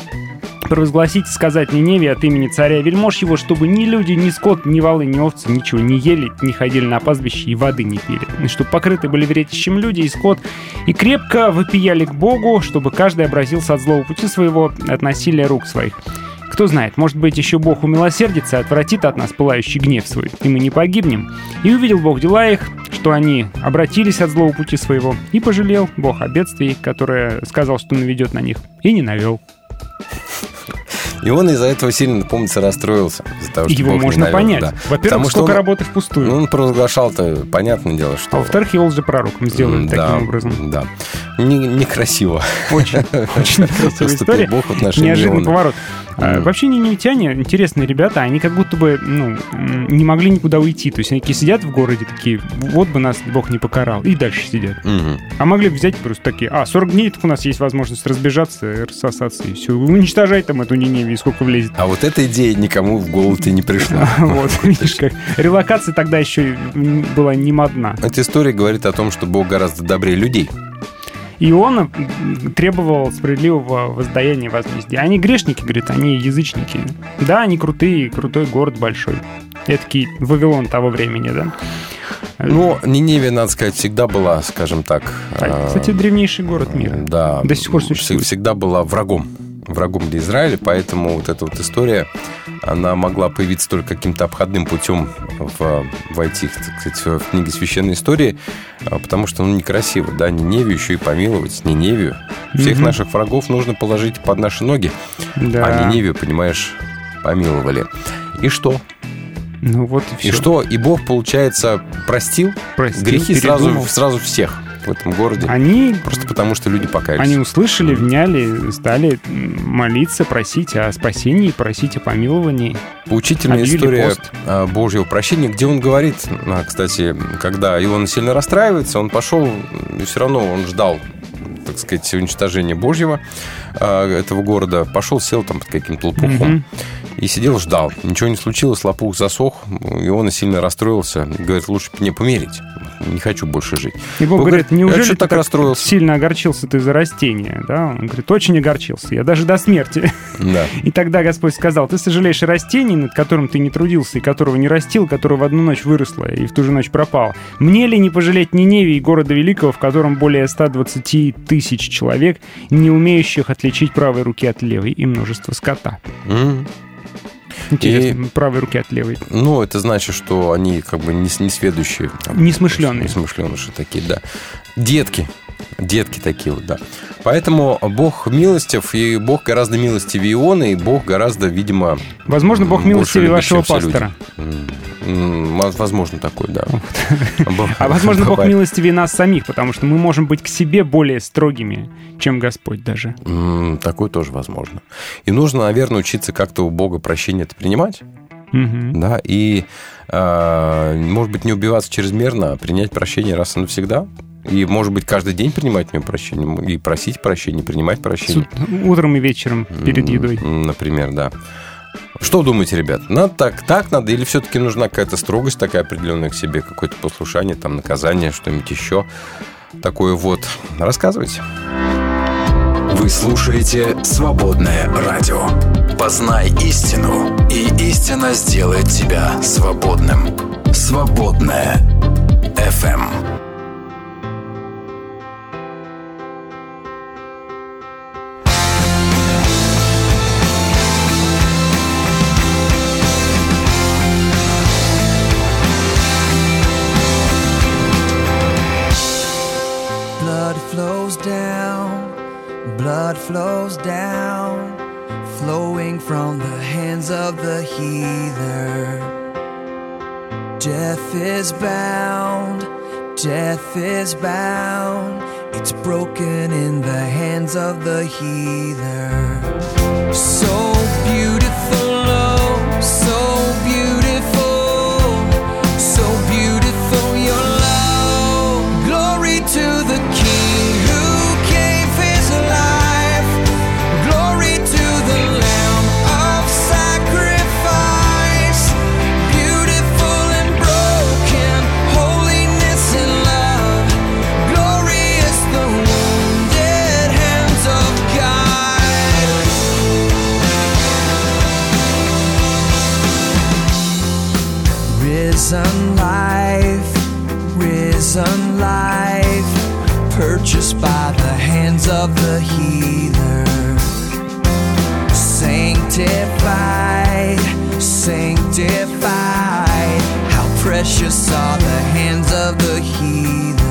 провозгласить и сказать Ниневе от имени царя вельмож его, чтобы ни люди, ни скот, ни валы, ни овцы ничего не ели, не ходили на пастбище и воды не пили. И чтобы покрыты были вретищем люди и скот, и крепко вопияли к Богу, чтобы каждый образился от злого пути своего, от насилия рук своих. Кто знает, может быть, еще Бог умилосердится и отвратит от нас пылающий гнев свой, и мы не погибнем. И увидел Бог дела их, что они обратились от злого пути своего, и пожалел Бог о бедствии, которое сказал, что наведет на них, и не навел. И он из-за этого сильно, помнится, расстроился. Из-за того, что Его Бог не можно навел, понять. да. Во-первых, Потому что сколько он- работы впустую. Ну, он провозглашал-то, понятное дело, что... а во-вторых, его лжепророком сделали М, таким да, образом. Да. Не- Некрасиво. Очень, очень [laughs] красивая Поступил история. Бог в Неожиданный поворот. Мгм. Вообще ниневитяне, интересные ребята, они как будто бы ну, не могли никуда уйти. То есть они такие сидят в городе, такие, вот бы нас Бог не покарал. И дальше сидят. Мгм. А могли бы взять просто такие, а, 40 дней, так у нас есть возможность разбежаться, рассосаться, и все. Уничтожай там эту Ниневию, сколько влезет. А вот эта идея никому в голову-то не пришла. [laughs] Вот, видишь, как. Релокация тогда еще была не модна. Эта история говорит о том, что Бог гораздо добрее людей. И он требовал справедливого воздаяния возмездия. Они грешники, говорит, они язычники. Да, они крутые, крутой город большой. Эдакий Вавилон того времени, да? Но Ниневия, надо сказать, всегда была, скажем так... А, э, Кстати, древнейший город мира. Да. До сих пор существует. Всегда была врагом. Врагом для Израиля, поэтому вот эта вот история, она могла появиться только каким-то обходным путем в, войти, так сказать, в книги священной истории, а, потому что, ну, некрасиво, да, Ниневию еще и помиловать, Ниневию. Всех Мгм. наших врагов нужно положить под наши ноги, Да. а Ниневию, понимаешь, помиловали. И что? Ну вот и все. И что? И Бог, получается, простил, Простил, грехи сразу, сразу всех в этом городе. Они, Просто потому, что люди покаялись. они услышали, вняли, стали молиться, просить о спасении, просить о помиловании. Поучительная Объявили история пост. а, Божьего прощения, где он говорит, а, кстати, когда Иона сильно расстраивается, он пошел, и все равно он ждал так сказать, уничтожения Божьего а, этого города. Пошел, сел там под каким-то лопухом. Мгм. И сидел, ждал. Ничего не случилось, лопух засох. И он сильно расстроился. Говорит, лучше мне помереть. Не хочу больше жить. И Бог Бог говорит, говорит, неужели «Я чё ты так расстроился?» сильно огорчился ты за растение? Да? Он говорит, очень огорчился, я даже до смерти. Да. [laughs] И тогда Господь сказал, ты сожалеешь о растении, над которым ты не трудился, и которого не растил, которое в одну ночь выросло и в ту же ночь пропало. Мне ли не пожалеть Ниневии, города великого, в котором более 120 тысяч человек, не умеющих отличить правой руки от левой, и множество скота? М. Интересно, правой руки от левой. Ну, это значит, что они как бы не, не сведущие. Несмышленые. Несмышленыши такие, да. Детки. Детки такие вот, да. Поэтому Бог милостив, и Бог гораздо милостивее Иона, и Бог гораздо, видимо... Возможно, Бог милостивее вашего люди. пастора. Возможно, такой, да. [laughs] А возможно, Бог милостивее нас самих, потому что мы можем быть к себе более строгими, чем Господь даже. Такое тоже возможно. И нужно, наверное, учиться как-то у Бога прощение это принимать, Мгм. да, и, э, может быть, не убиваться чрезмерно, а принять прощение раз и навсегда. И, может быть, каждый день принимать у него прощение, и просить прощения, принимать прощение. ут- Утром и вечером перед едой. Например, да. Что думаете, ребят? Надо так, так надо, или все-таки нужна какая-то строгость такая определенная к себе, какое-то послушание, там, наказание, что-нибудь еще такое вот? Рассказывайте. Вы слушаете «Свободное радио». Познай истину, и истина сделает тебя свободным. «Свободное FM. Down, flowing from the hands of the healer. Death is bound, death is bound, it's broken in the hands of the healer. So Risen life, risen life, purchased by the hands of the healer. Sanctified, sanctified, how precious are the hands of the healer.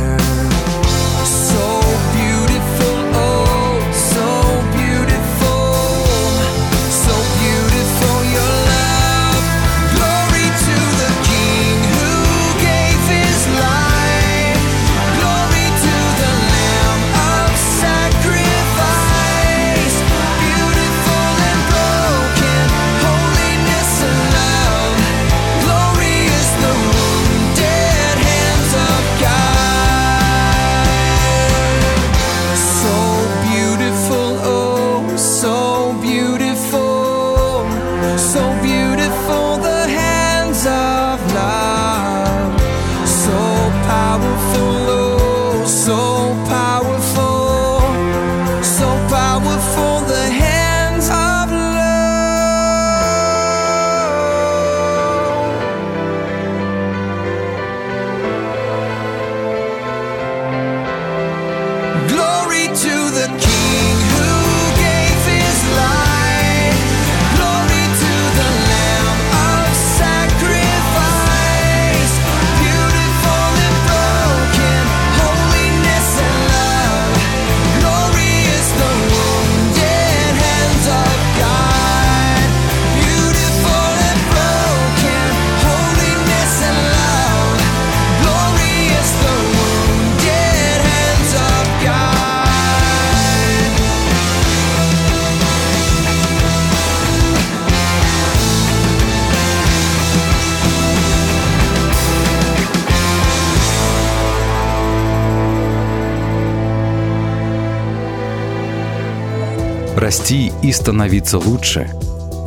Расти и становиться лучше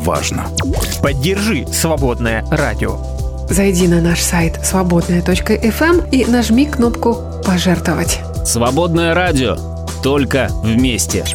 важно. Поддержи «Свободное радио». Зайди на наш сайт свободная.фм эм и нажми кнопку «Пожертвовать». «Свободное радио» только вместе.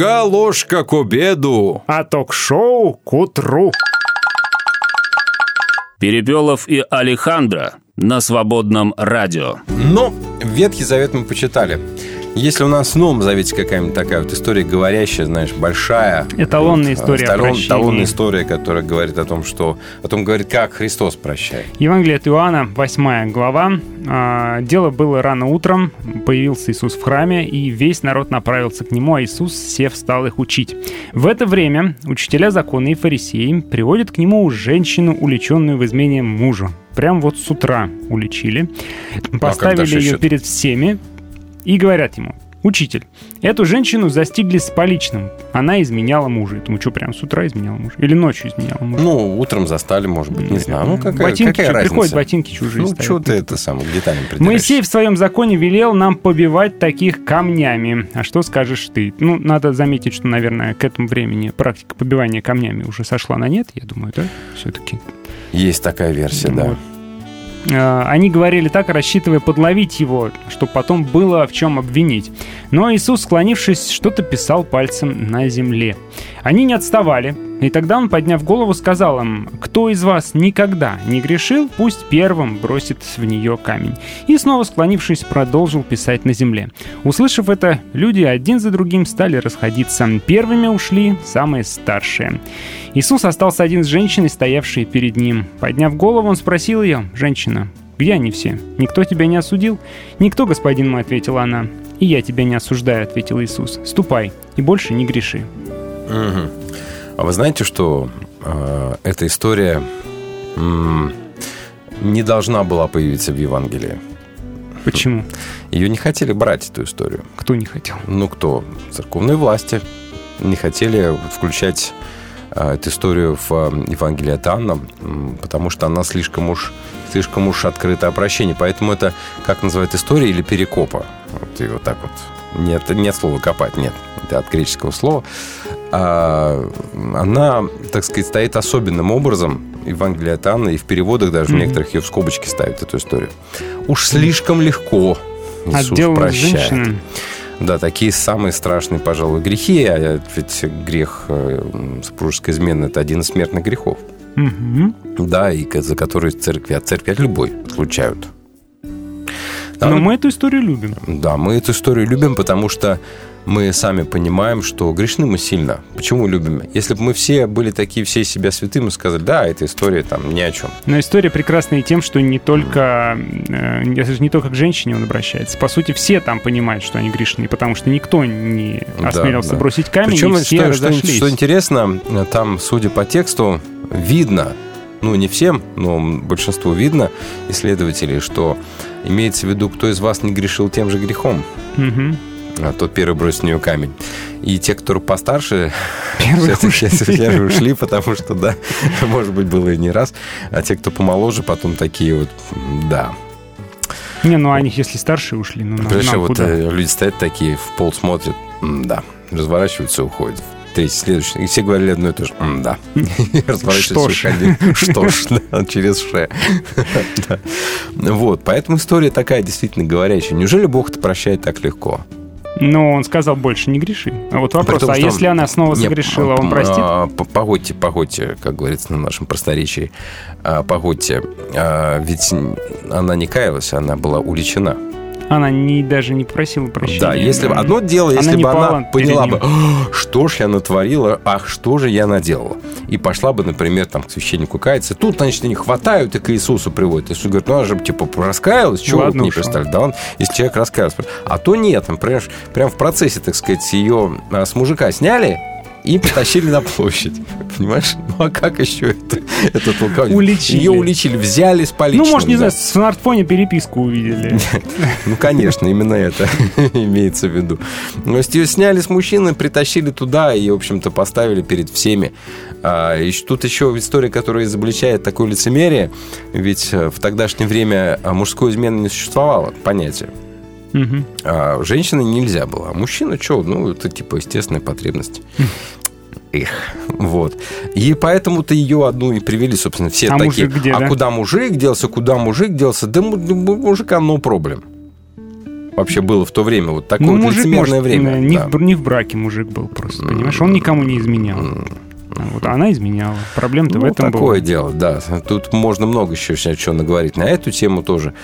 Дорога ложка к обеду. А ток-шоу к утру. Перепелов и Алехандро на свободном радио. Но Ветхий Завет мы почитали. Если у нас в Новом Завете какая-нибудь такая вот история говорящая, знаешь, большая... Эталонная вот, история о эталон-. Эталонная история, которая говорит о том, что... О том говорит, как Христос прощает. Евангелие от Иоанна, 8 глава. А, Дело было рано утром, появился Иисус в храме, и весь народ направился к нему, а Иисус, сев, стал их учить. В это время учителя закона и фарисеи приводят к нему женщину, уличенную в измене мужа. Прям вот с утра уличили. Поставили когда же ее перед всеми и говорят ему, Учитель, эту женщину застигли с поличным. Она изменяла мужа. Я думаю, что, прям с утра изменяла мужа? Или ночью изменяла мужа? Ну, утром застали, может быть, не знаю. Ну, какая, Ботинки какая разница? приходят, ботинки чужие Ну, ставят. что ты это самое, к деталям? Моисей в своем законе велел нам побивать таких камнями. А что скажешь ты? Ну, надо заметить, что, наверное, к этому времени практика побивания камнями уже сошла на нет, я думаю, да? Все-таки. Есть такая версия, да. Вот. А, Они говорили так, рассчитывая подловить его, чтобы потом было в чем обвинить. Но Иисус, склонившись, что-то писал пальцем на земле. Они не отставали, и тогда он, подняв голову, сказал им, «Кто из вас никогда не грешил, пусть первым бросит в нее камень». И снова, склонившись, продолжил писать на земле. Услышав это, люди один за другим стали расходиться. Первыми ушли самые старшие. Иисус остался один с женщиной, стоявшей перед ним. Подняв голову, он спросил ее, «Женщина, где они все? Никто тебя не осудил?» «Никто, господин мой», — ответила она. «И я тебя не осуждаю», — ответил Иисус. «Ступай и больше не греши». Мгм. А вы знаете, что э, эта история м, не должна была появиться в Евангелии? Почему? Ее не хотели брать, эту историю. Кто не хотел? Ну, кто? Церковные власти не хотели включать э, эту историю в э, Евангелие от Анна, м, потому что она слишком уж, слишком уж открыта о прощении. Поэтому это, как называют, история или перекопа. Вот и вот так вот. Нет, нет слова копать, нет. Это от греческого слова. А, она, так сказать, стоит особенным образом Евангелие от Анны, и в переводах даже в Мгм. некоторых ее в скобочки ставят эту историю. Уж слишком легко Иисус Отделалась прощает. женщина. Да, такие самые страшные, пожалуй, грехи. А ведь грех э, супружеской измены – это один из смертных грехов. Мгм. Да, и за которые церкви, от церкви от любой отлучают. Да, Но мы эту историю любим. да, мы эту историю любим, потому что мы сами понимаем, что грешны мы сильно. Почему любим? Если бы мы все были такие, все себя святые, мы сказали, да, эта история там ни о чем. Но история прекрасна и тем, что не только, э, не только к женщине он обращается. По сути, все там понимают, что они грешны, потому что никто не Да, осмелился да. бросить камень, Причем, и все что, что, разошлись. что интересно, там, судя по тексту, видно, ну, не всем, но большинству видно, исследователей, что имеется в виду, кто из вас не грешил тем же грехом, Мгм. а тот первый бросит в нее камень. И те, кто постарше, [laughs] Первые все-таки ушли. первые ушли, потому что, да, [laughs] может быть, было и не раз. А те, кто помоложе, потом такие вот, да. Не, ну они, если старшие ушли, ну нам вот куда? э, люди стоят такие, в пол смотрят, да, разворачиваются и уходят. Третий, следующий. И все говорили одно и то же. Да. [laughs] Что ж. Что ж, через ше. [laughs] Вот, поэтому история такая действительно говорящая. Неужели Бог это прощает так легко? Но он сказал, больше не греши. А вот вопрос, том, а если она снова согрешила, он м, простит? а, Погодьте, погодьте, как говорится на нашем просторечии. А, Погодьте, а, ведь она не каялась, она была уличена. Она не, даже не просила прощения. Да, если бы одно дело, если не бы она поняла бы, «А, что ж я натворила, ах, что же я наделала. И пошла бы, например, там, к священнику каяться. Тут, значит, они хватают и к Иисусу приводят. Иисус говорит, ну, она же, типа, раскаялась, чего вы к ней уж, пристали? Да, он, если человек раскаялся. А то нет, там, прям, прям в процессе, так сказать, ее а, с мужика сняли, и потащили на площадь. Понимаешь? Ну а как еще это, это толковать? Уличили. Ее уличили, взяли с поличным. Ну, может, не да. знаю, в смартфоне переписку увидели. [laughs] Ну, конечно, именно это [laughs] имеется в виду. Но если ее сняли с мужчины, притащили туда и, в общем-то, поставили перед всеми. А, и тут еще история, которая изобличает такое лицемерие. Ведь э, в тогдашнее время а, мужской измены не существовало понятия. Мгм. А женщине нельзя было. А мужчина что? Ну, это типа естественная потребность. Их. Вот. И поэтому-то ее одну и привели, собственно, все А такие. мужик где, а да? куда мужик делся, куда мужик делся? Да му- мужика no проблем. Вообще было в то время вот такое Ну, вот мужик, лицемерное может, время. не, да. в, не в браке мужик был просто, понимаешь? Он никому не изменял. А Вот, а она изменяла. Проблема-то в Ну, этом такое была. дело, да. Тут можно много еще что наговорить на эту тему тоже.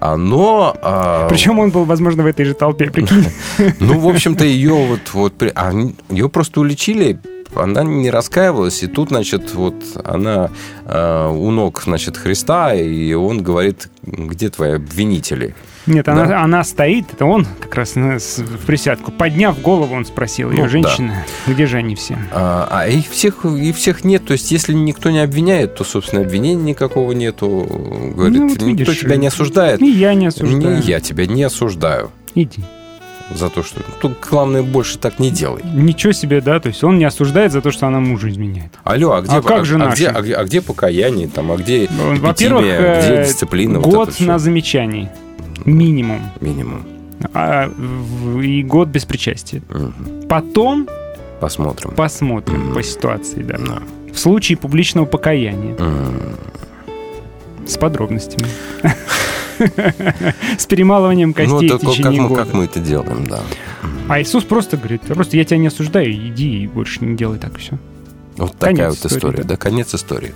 Но... а, Причем он был, возможно, в этой же толпе, прикинь. [laughs] Ну, в общем-то, ее вот, вот а, ее просто уличили, она не раскаивалась, и тут, значит, вот она э, у ног, значит, Христа, и он говорит, где твои обвинители? Нет, она, Да. она стоит, это он как раз в присядку. Подняв голову, он спросил ее, Ну, женщина, где же они все? А, а их всех, и всех нет. То есть, если никто не обвиняет, то, собственно, обвинения никакого нету. Говорит, Ну, вот никто видишь, тебя не осуждает. И я не осуждаю. Не, я тебя не осуждаю. Иди. За то, что... Тут главное, больше так не делай. Ничего себе, да? То есть он не осуждает за то, что она мужа изменяет. Алло, а где, А как же а, наши? где, а, а где покаяние, там, а где Во-первых, где э, дисциплина? вот год всё? на замечании. Минимум. Минимум. А, и год без причастия. Потом Посмотрим. посмотрим по ситуации, да. В случае публичного покаяния. С подробностями. С перемалыванием Ну, костей в как течение мы, года. как мы это делаем, да. А Иисус просто говорит, просто я тебя не осуждаю, иди и больше не делай так все. Вот такая вот история, да. конец истории.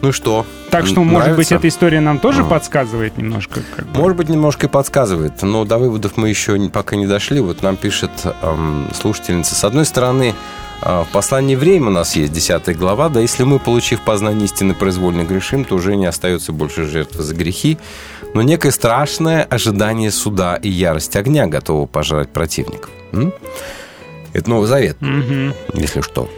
Ну что? Так что, н- может быть, нравится? эта история нам тоже Ага. подсказывает немножко. как бы. Может быть, немножко и подсказывает, но до выводов мы еще пока не дошли. Вот нам пишет эм, слушательница. С одной стороны, э, в послании «Время» у нас есть 10 глава, да если мы, получив познание истины, произвольно грешим, то уже не остается больше жертвы за грехи, но некое страшное ожидание суда и ярость огня готово пожрать противников. М? Это Новый Завет, Мгм. если что.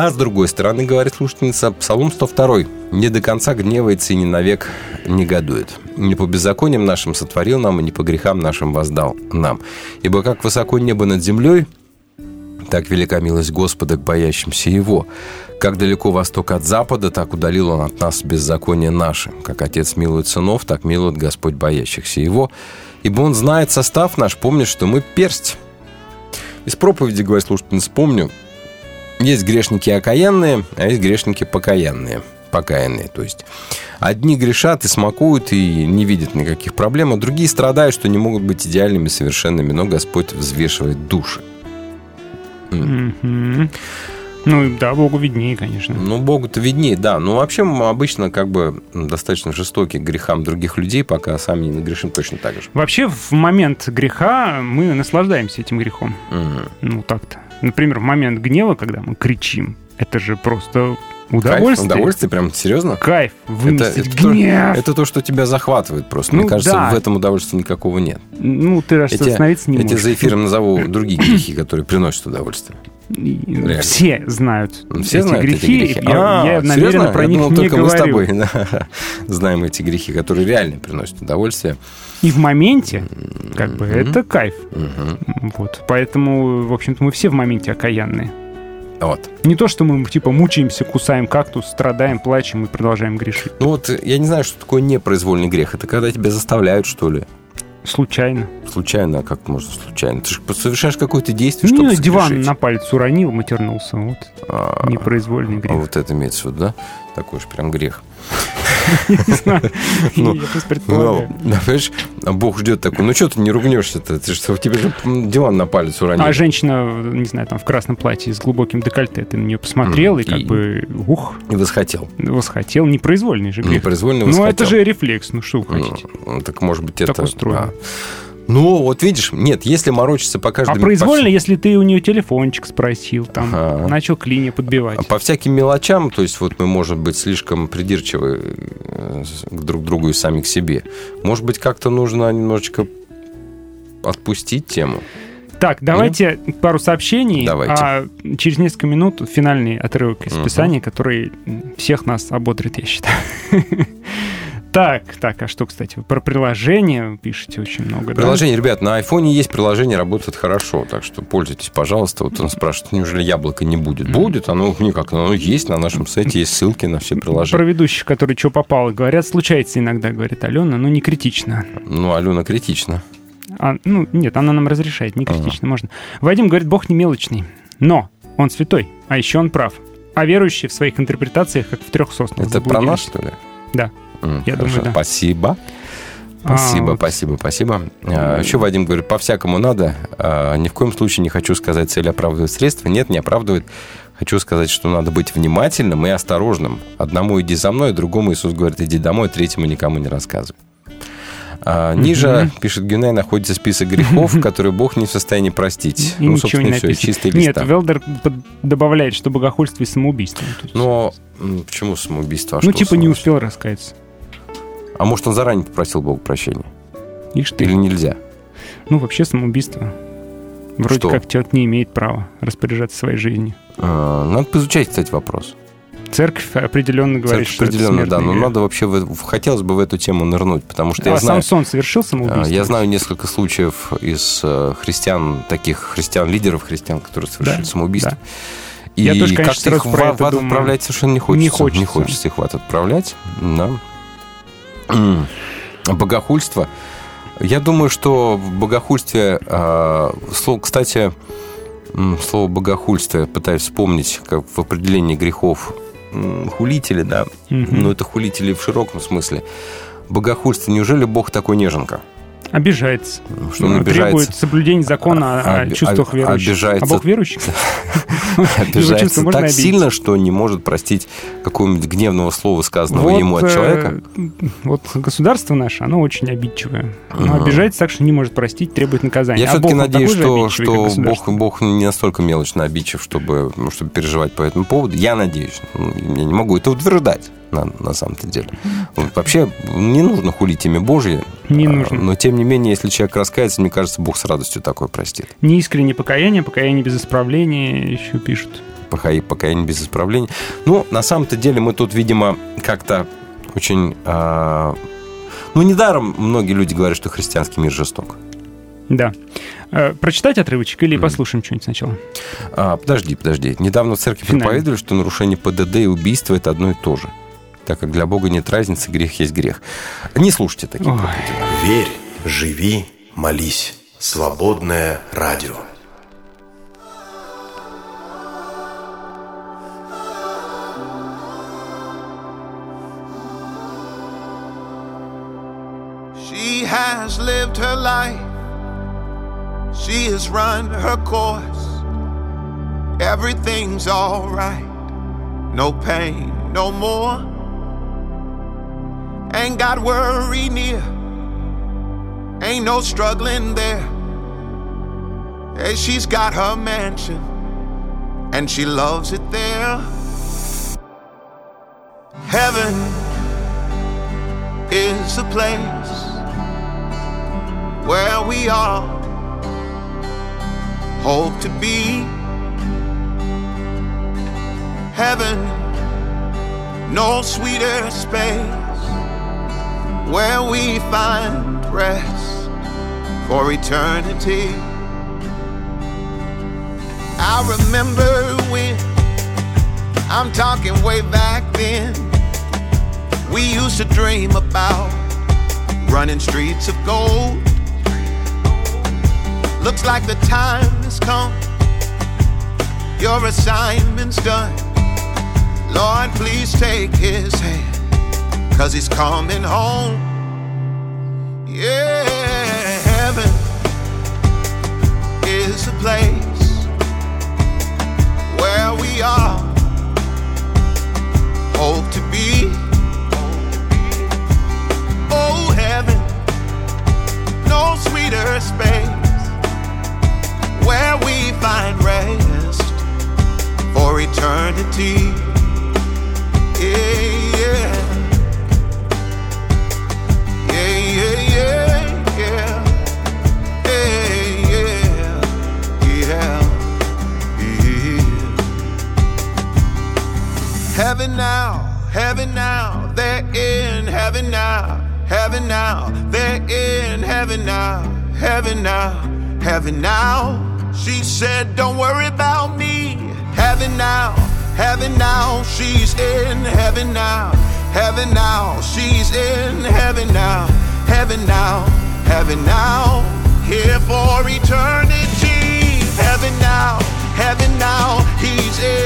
А с другой стороны, говорит слушательница, Псалом 102. «Не до конца гневается и не навек негодует. Не по беззакониям нашим сотворил нам, и не по грехам нашим воздал нам. Ибо как высоко небо над землей, так велика милость Господа к боящимся Его. Как далеко восток от запада, так удалил Он от нас беззаконие наше. Как Отец милует сынов, так милует Господь боящихся Его. Ибо Он знает состав наш, помнит, что мы персть». Из проповеди, говорит слушательница, помню, есть грешники окаянные, а есть грешники покаянные. Покаянные, то есть. Одни грешат и смакуют, и не видят никаких проблем, а другие страдают, что не могут быть идеальными, совершенными, но Господь взвешивает души. Мгм. Ну, да, Богу виднее, конечно. Ну, Богу-то виднее, да. Но вообще мы обычно как бы достаточно жестоки к грехам других людей, пока сами не нагрешим точно так же. Вообще, в момент греха мы наслаждаемся этим грехом. Мгм. Ну, так-то. Например, в момент гнева, когда мы кричим, это же просто Кайф, удовольствие. удовольствие, прям серьезно? Кайф, выместить это, то, гнев. это то, что тебя захватывает просто. Ну, Мне кажется, да. в этом удовольствия никакого нет. Ну, ты Я остановиться не я тебе можешь. за эфиром [laughs] назову другие грехи, которые приносят удовольствие. Реально. Все знают Все эти знают грехи. эти грехи? Я, А, я намеренно серьезно? про Я них думал, не только мы с говорю. тобой [laughs] знаем эти грехи, которые реально приносят удовольствие. И в моменте, как бы, Мгм. это кайф. Мгм. Вот. Поэтому, в общем-то, мы все в моменте окаянные. Вот. Не то, что мы, типа, мучаемся, кусаем кактус, страдаем, плачем и продолжаем грешить. Ну вот, я не знаю, что такое непроизвольный грех. Это когда тебя заставляют, что ли? Случайно. Случайно, а как можно случайно? Ты же совершаешь какое-то действие, Ну, чтобы диван согрешить. на палец уронил, матернулся. Вот. А, Непроизвольный а грех. вот это имеется в виду, да? Такой же прям грех. [laughs] Не знаю. Ну, Я просто Ну, предполагаю. да, понимаешь, а Бог ждет такой, ну что ты не ругнешься-то? Ты что, тебе же диван на палец уронил. А женщина, не знаю, там в красном платье с глубоким декольте, ты на нее посмотрел и как бы, ух, И восхотел. восхотел. Непроизвольный же грех. Непроизвольно Ну, восхотел. это же рефлекс, ну что вы хотите. Ну, так может быть Так это... устроено. А. Ну, вот видишь, нет, если морочиться по А каждому... произвольно, если ты у нее телефончик спросил, там, Ага. начал клинья подбивать. А По всяким мелочам, то есть вот мы, можем быть, слишком придирчивы э, к друг другу и сами к себе. Может быть, как-то нужно немножечко отпустить тему. Так, давайте пару сообщений. Давайте. А через несколько минут финальный отрывок из Мгм. Писания, который всех нас ободрит, я считаю. [laughs] Так, так, а что, кстати, про приложение пишете очень много, да? Приложение, ребят, на айфоне есть приложение, работает хорошо, так что пользуйтесь, пожалуйста. Вот он спрашивает, неужели яблоко не будет? Будет, оно никак, оно есть на нашем сайте, есть ссылки на все Про приложения. ведущих, которые что попало, говорят, случается иногда, говорит Алена, но не критично. Ну, Алена критично. А, ну, нет, она нам разрешает, не критично, можно. Вадим говорит, Бог не мелочный, но Он святой, а еще он прав. А верующие в своих интерпретациях, как в трех соснах. Это про нас, что ли? Да. Я хорошо. думаю, да. Спасибо. А, Спасибо, вот. спасибо, спасибо. А, Еще Вадим говорит, по-всякому надо. А, Ни в коем случае не хочу сказать, цель оправдывает средства. Нет, не оправдывает. Хочу сказать, что надо быть внимательным и осторожным. Одному иди за мной, другому Иисус говорит, иди домой, третьему никому не рассказывай. А, ниже, пишет Гюнай, находится список грехов, [laughs] которые Бог не в состоянии простить. И ну, ничего собственно, не и все, написано. чистый Нет, лист. Велдер добавляет, что богохульство и самоубийство. Но почему самоубийство? А ну, типа не самоубийство? успел раскаяться. А может, он заранее попросил Бога прощения? Ишь ты. Или нельзя? Ну, вообще самоубийство. Вроде Что? как человек не имеет права распоряжаться своей жизнью. А, Надо поизучать, кстати, вопрос. Церковь определенно говорит, Церковь что это определенно, да, смертный но грех. надо вообще, в, хотелось бы в эту тему нырнуть, потому что А я знаю, Самсон совершил самоубийство? а, я знаю несколько случаев из э, христиан, таких христиан, лидеров христиан, которые совершили Да, самоубийство. да. И Я тоже, конечно, как-то их в, это ад отправлять совершенно не хочется. Не хочется. Не хочется их в ад отправлять, да. Богохульство. Я думаю, что в богохульстве, а, слово, кстати, слово богохульство, я пытаюсь вспомнить, как в определении грехов хулители, да, но это хулители в широком смысле. Богохульство, неужели Бог такой неженка? Обижается. Что он обижается? Требует соблюдения закона о, о Оби- чувствах верующих. обижается. А Бог верующий? [laughs] Его Обижается так сильно, что не может простить какого-нибудь гневного слова, сказанного ему от э, человека. Вот государство наше, оно очень обидчивое. Оно обижается так, что не может простить, требует наказания. Я А все-таки надеюсь, что, Бог не настолько мелочно обидчив, чтобы, ну, чтобы переживать по этому поводу. Я надеюсь. Ну, Я не могу это утверждать на, на самом-то деле. Вообще не нужно хулить имя Божье. Не а, нужно. Но тем не менее, если человек раскается, мне кажется, Бог с радостью такое простит. Неискреннее покаяние, покаяние без исправления еще пишут. Пока- Покаяние без исправления. Ну, на самом-то деле мы тут, видимо, как-то очень... а, Ну, недаром многие люди говорят, что христианский мир жесток. Да. Э, Прочитать отрывочек или послушаем что-нибудь сначала? А, подожди, подожди. Недавно в церкви Финально. проповедовали, что нарушение ПДД и убийство – это одно и то же. Так как для Бога нет разницы, грех есть грех. Не слушайте такие Ой. проповеди. Верь, живи, молись. Свободное радио. She has lived her life. She has run her course. Everything's alright. No pain, no more. Ain't got worry near. Ain't no struggling there. Hey, she's got her mansion. And she loves it there. Heaven is a place where we all hope to be. Heaven, no sweeter space where we find rest for eternity. I remember when I'm talking way back then. We used to dream about running streets of gold. Looks like the time has come. Your assignment's done. Lord, please take his hand, cause he's coming home. Yeah, heaven is a place where we all hope to be. Oh, heaven, no sweeter space where we find rest for eternity. Yeah. Yeah, Heaven now, heaven now, they're in heaven now, heaven now, they're in heaven now, heaven now, heaven now. She said, Don't worry about me. Heaven now, heaven now, she's in heaven now, heaven now, she's in heaven now, heaven now, heaven now, here for eternity. Heaven now, heaven now. He's in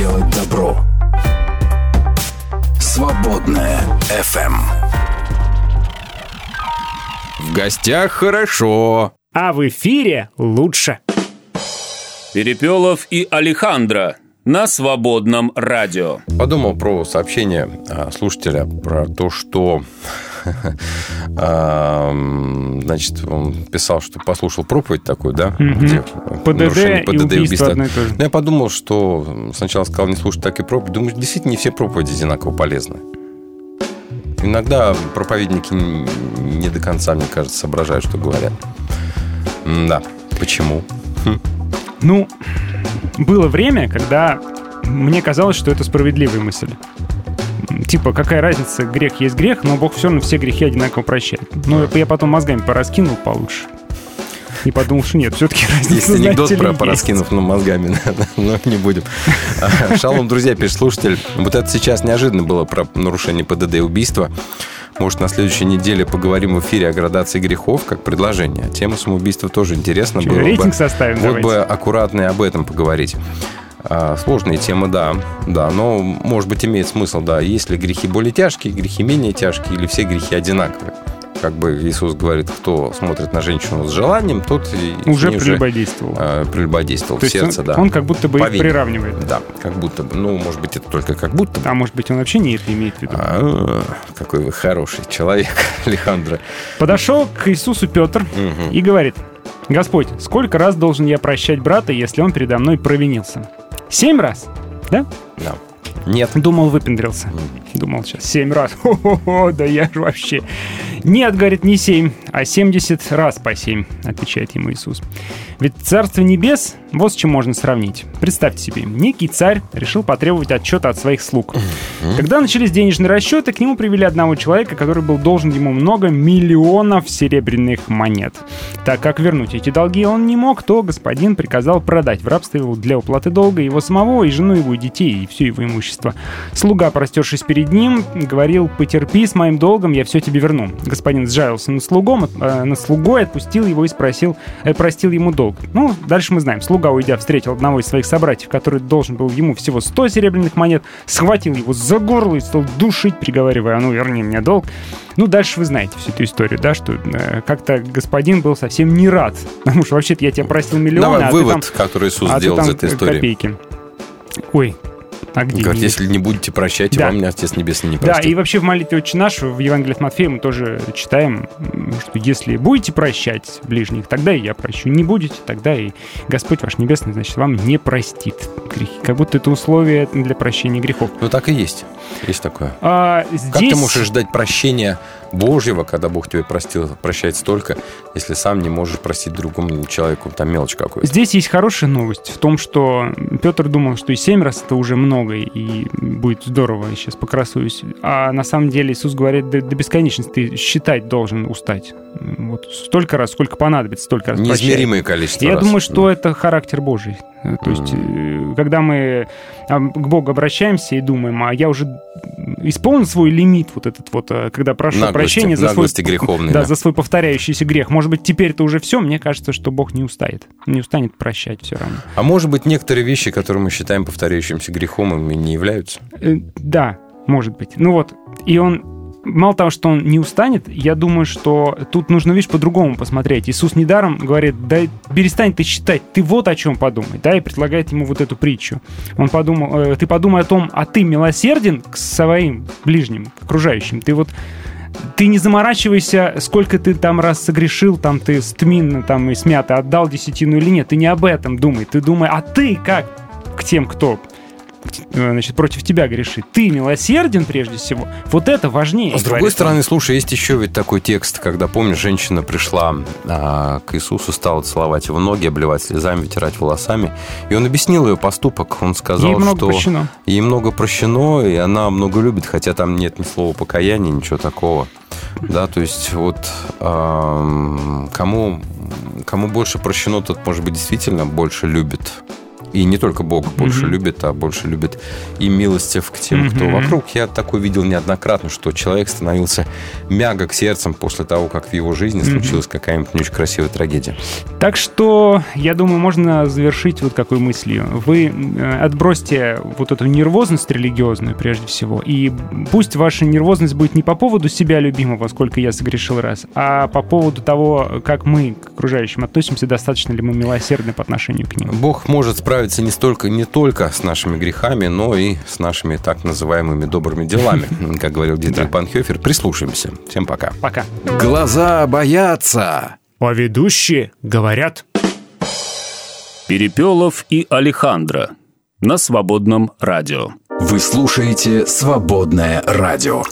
делать добро. Свободное FM. В гостях хорошо. А в эфире лучше. Перепелов и Алехандро на свободном радио. Подумал про сообщение а, слушателя про то, что значит, он писал, что послушал проповедь такую, да? ПДД нарушение и убийство Я подумал, что сначала сказал не слушать так и проповедь. Думаю, действительно, не все проповеди одинаково полезны. Иногда проповедники не до конца, мне кажется, соображают, что говорят. Да. Почему? Хм. Ну, было время, когда мне казалось, что это справедливая мысль. Типа, какая разница, грех есть грех, но Бог все равно все грехи одинаково прощает. Ну, я потом мозгами пораскинул получше. И подумал, что нет, все-таки разница, Есть анекдот про пораскинув ну, мозгами, [laughs] но не будем. А, Шалом, друзья, пишет слушатель. Вот это сейчас неожиданно было про нарушение ПДД и убийства. Может, на следующей неделе поговорим в эфире о градации грехов, как предложение. Тема самоубийства тоже интересна. Чё, было бы. рейтинг составим, Вот давайте. бы аккуратно и об этом поговорить. А, Сложная тема, да, да, но, может быть, имеет смысл, да, есть ли грехи более тяжкие, грехи менее тяжкие, или все грехи одинаковые. Как бы Иисус говорит, кто смотрит на женщину с желанием, тот и Уже прелюбодействовал. а, прелюбодействовал То в сердце, он, да. он как будто бы их Повинен. приравнивает. Да, как будто бы. Ну, может быть, это только как будто бы. А может быть, он вообще не это имеет в виду. А, какой вы хороший человек, [laughs] Алехандро. Подошел к Иисусу Петр Мгм. и говорит, «Господь, сколько раз должен я прощать брата, если он передо мной провинился?» Семь раз, да? Да. Нет. Думал, выпендрился. Думал, сейчас семь раз. [laughs] Хо-хо-хо, да я же вообще... Нет, говорит, не семь, а семьдесят раз по семь, отвечает ему Иисус. Ведь Царство Небес, вот с чем можно сравнить. Представьте себе, некий царь решил потребовать отчета от своих слуг. Когда начались денежные расчеты, к нему привели одного человека, который был должен ему много миллионов серебряных монет. Так как вернуть эти долги он не мог, то господин приказал продать в рабство его для уплаты долга его самого и жену его и детей, и все его имущество. Слуга, простершись перед ним, говорил, потерпи с моим долгом, я все тебе верну. Господин сжалился над, слугом, э, над слугой, отпустил его и спросил, э, простил ему долг. Ну, дальше мы знаем. Слуга, уйдя, встретил одного из своих собратьев, который должен был ему всего 100 серебряных монет, схватил его за горло и стал душить, приговаривая, а ну, верни мне долг. Ну, дальше вы знаете всю эту историю, да, что э, как-то господин был совсем не рад, [laughs] потому что вообще-то я тебя просил миллион, Давай а ты вывод, там- который Иисус а ты сделал из этой истории. копейки. Ой, а где? Говорит, если не будете прощать, Да. вам Отец Небесный не Да, простит. и вообще в молитве «Отче наш» в Евангелии от Матфея мы тоже читаем, что если будете прощать ближних, тогда и я прощу. Не будете, тогда и Господь ваш Небесный, значит, вам не простит грехи. Как будто это условие для прощения грехов. Ну, так и есть. Есть такое. А Как ты здесь... можешь ждать прощения Божьего, когда Бог тебе простил, прощает столько, если сам не можешь простить другому человеку там мелочь какую-то? Здесь есть хорошая новость в том, что Петр думал, что и семь раз это уже много, и будет здорово, я сейчас покрасуюсь. А на самом деле Иисус говорит, до, до бесконечности ты считать должен устать. Вот столько раз, сколько понадобится, столько раз Неизмеримое прощай. количество Я раз. думаю, что это характер Божий. Э, То есть, э, когда мы а, к Богу обращаемся и думаем, а я уже исполнил свой лимит, вот этот вот, э, когда прошу Наглости- прощения за свой, греховной, да, да. за свой повторяющийся грех. Может быть, теперь это уже все. Мне кажется, что Бог не устанет, не устанет прощать все равно. А может быть, некоторые вещи, которые мы считаем повторяющимся грехом, ими не являются? Да, может быть. Ну вот, и он Мало того, что он не устанет, я думаю, что тут нужно, видишь, по-другому посмотреть. Иисус недаром говорит, да перестань ты считать, ты вот о чем подумай, да, и предлагает ему вот эту притчу. Он подумал, э, ты подумай о том, а ты милосерден к своим ближним, к окружающим. Ты вот ты не заморачивайся, сколько ты там раз согрешил, там ты стминно там и смято отдал десятину или нет. Ты не об этом думай. Ты думай, а ты как к тем, кто значит, против тебя грешит. Ты милосерден прежде всего. Вот это важнее. А С другой говорит он. стороны, слушай, есть еще ведь такой текст, когда, помнишь, женщина пришла а, к Иисусу, стала целовать его ноги, обливать слезами, вытирать волосами. И он объяснил ее поступок. Он сказал, Ей много что прощено. ей много прощено, и она много любит, хотя там нет ни слова покаяния, ничего такого. Да, то есть вот ам, кому, кому больше прощено, тот, может быть, действительно больше любит. И не только Бог больше Мгм. любит, а больше любит и милостив к тем, кто Мгм. вокруг. Я такое видел неоднократно, что человек становился мягок сердцем после того, как в его жизни Мгм. случилась какая-нибудь не очень красивая трагедия. Так что, я думаю, можно завершить вот какой мыслью. Вы э, отбросьте вот эту нервозность религиозную прежде всего, и пусть ваша нервозность будет не по поводу себя любимого, сколько я согрешил раз, а по поводу того, как мы к окружающим относимся, достаточно ли мы милосердны по отношению к ним. Бог может справиться не, столько, не только с нашими грехами, но и с нашими так называемыми добрыми делами. [laughs] Как говорил Дитрих Банхёфер, прислушаемся. Всем пока. Пока. Глаза боятся. А ведущие говорят. Перепелов и Алехандро на свободном радио. Вы слушаете «Свободное радио».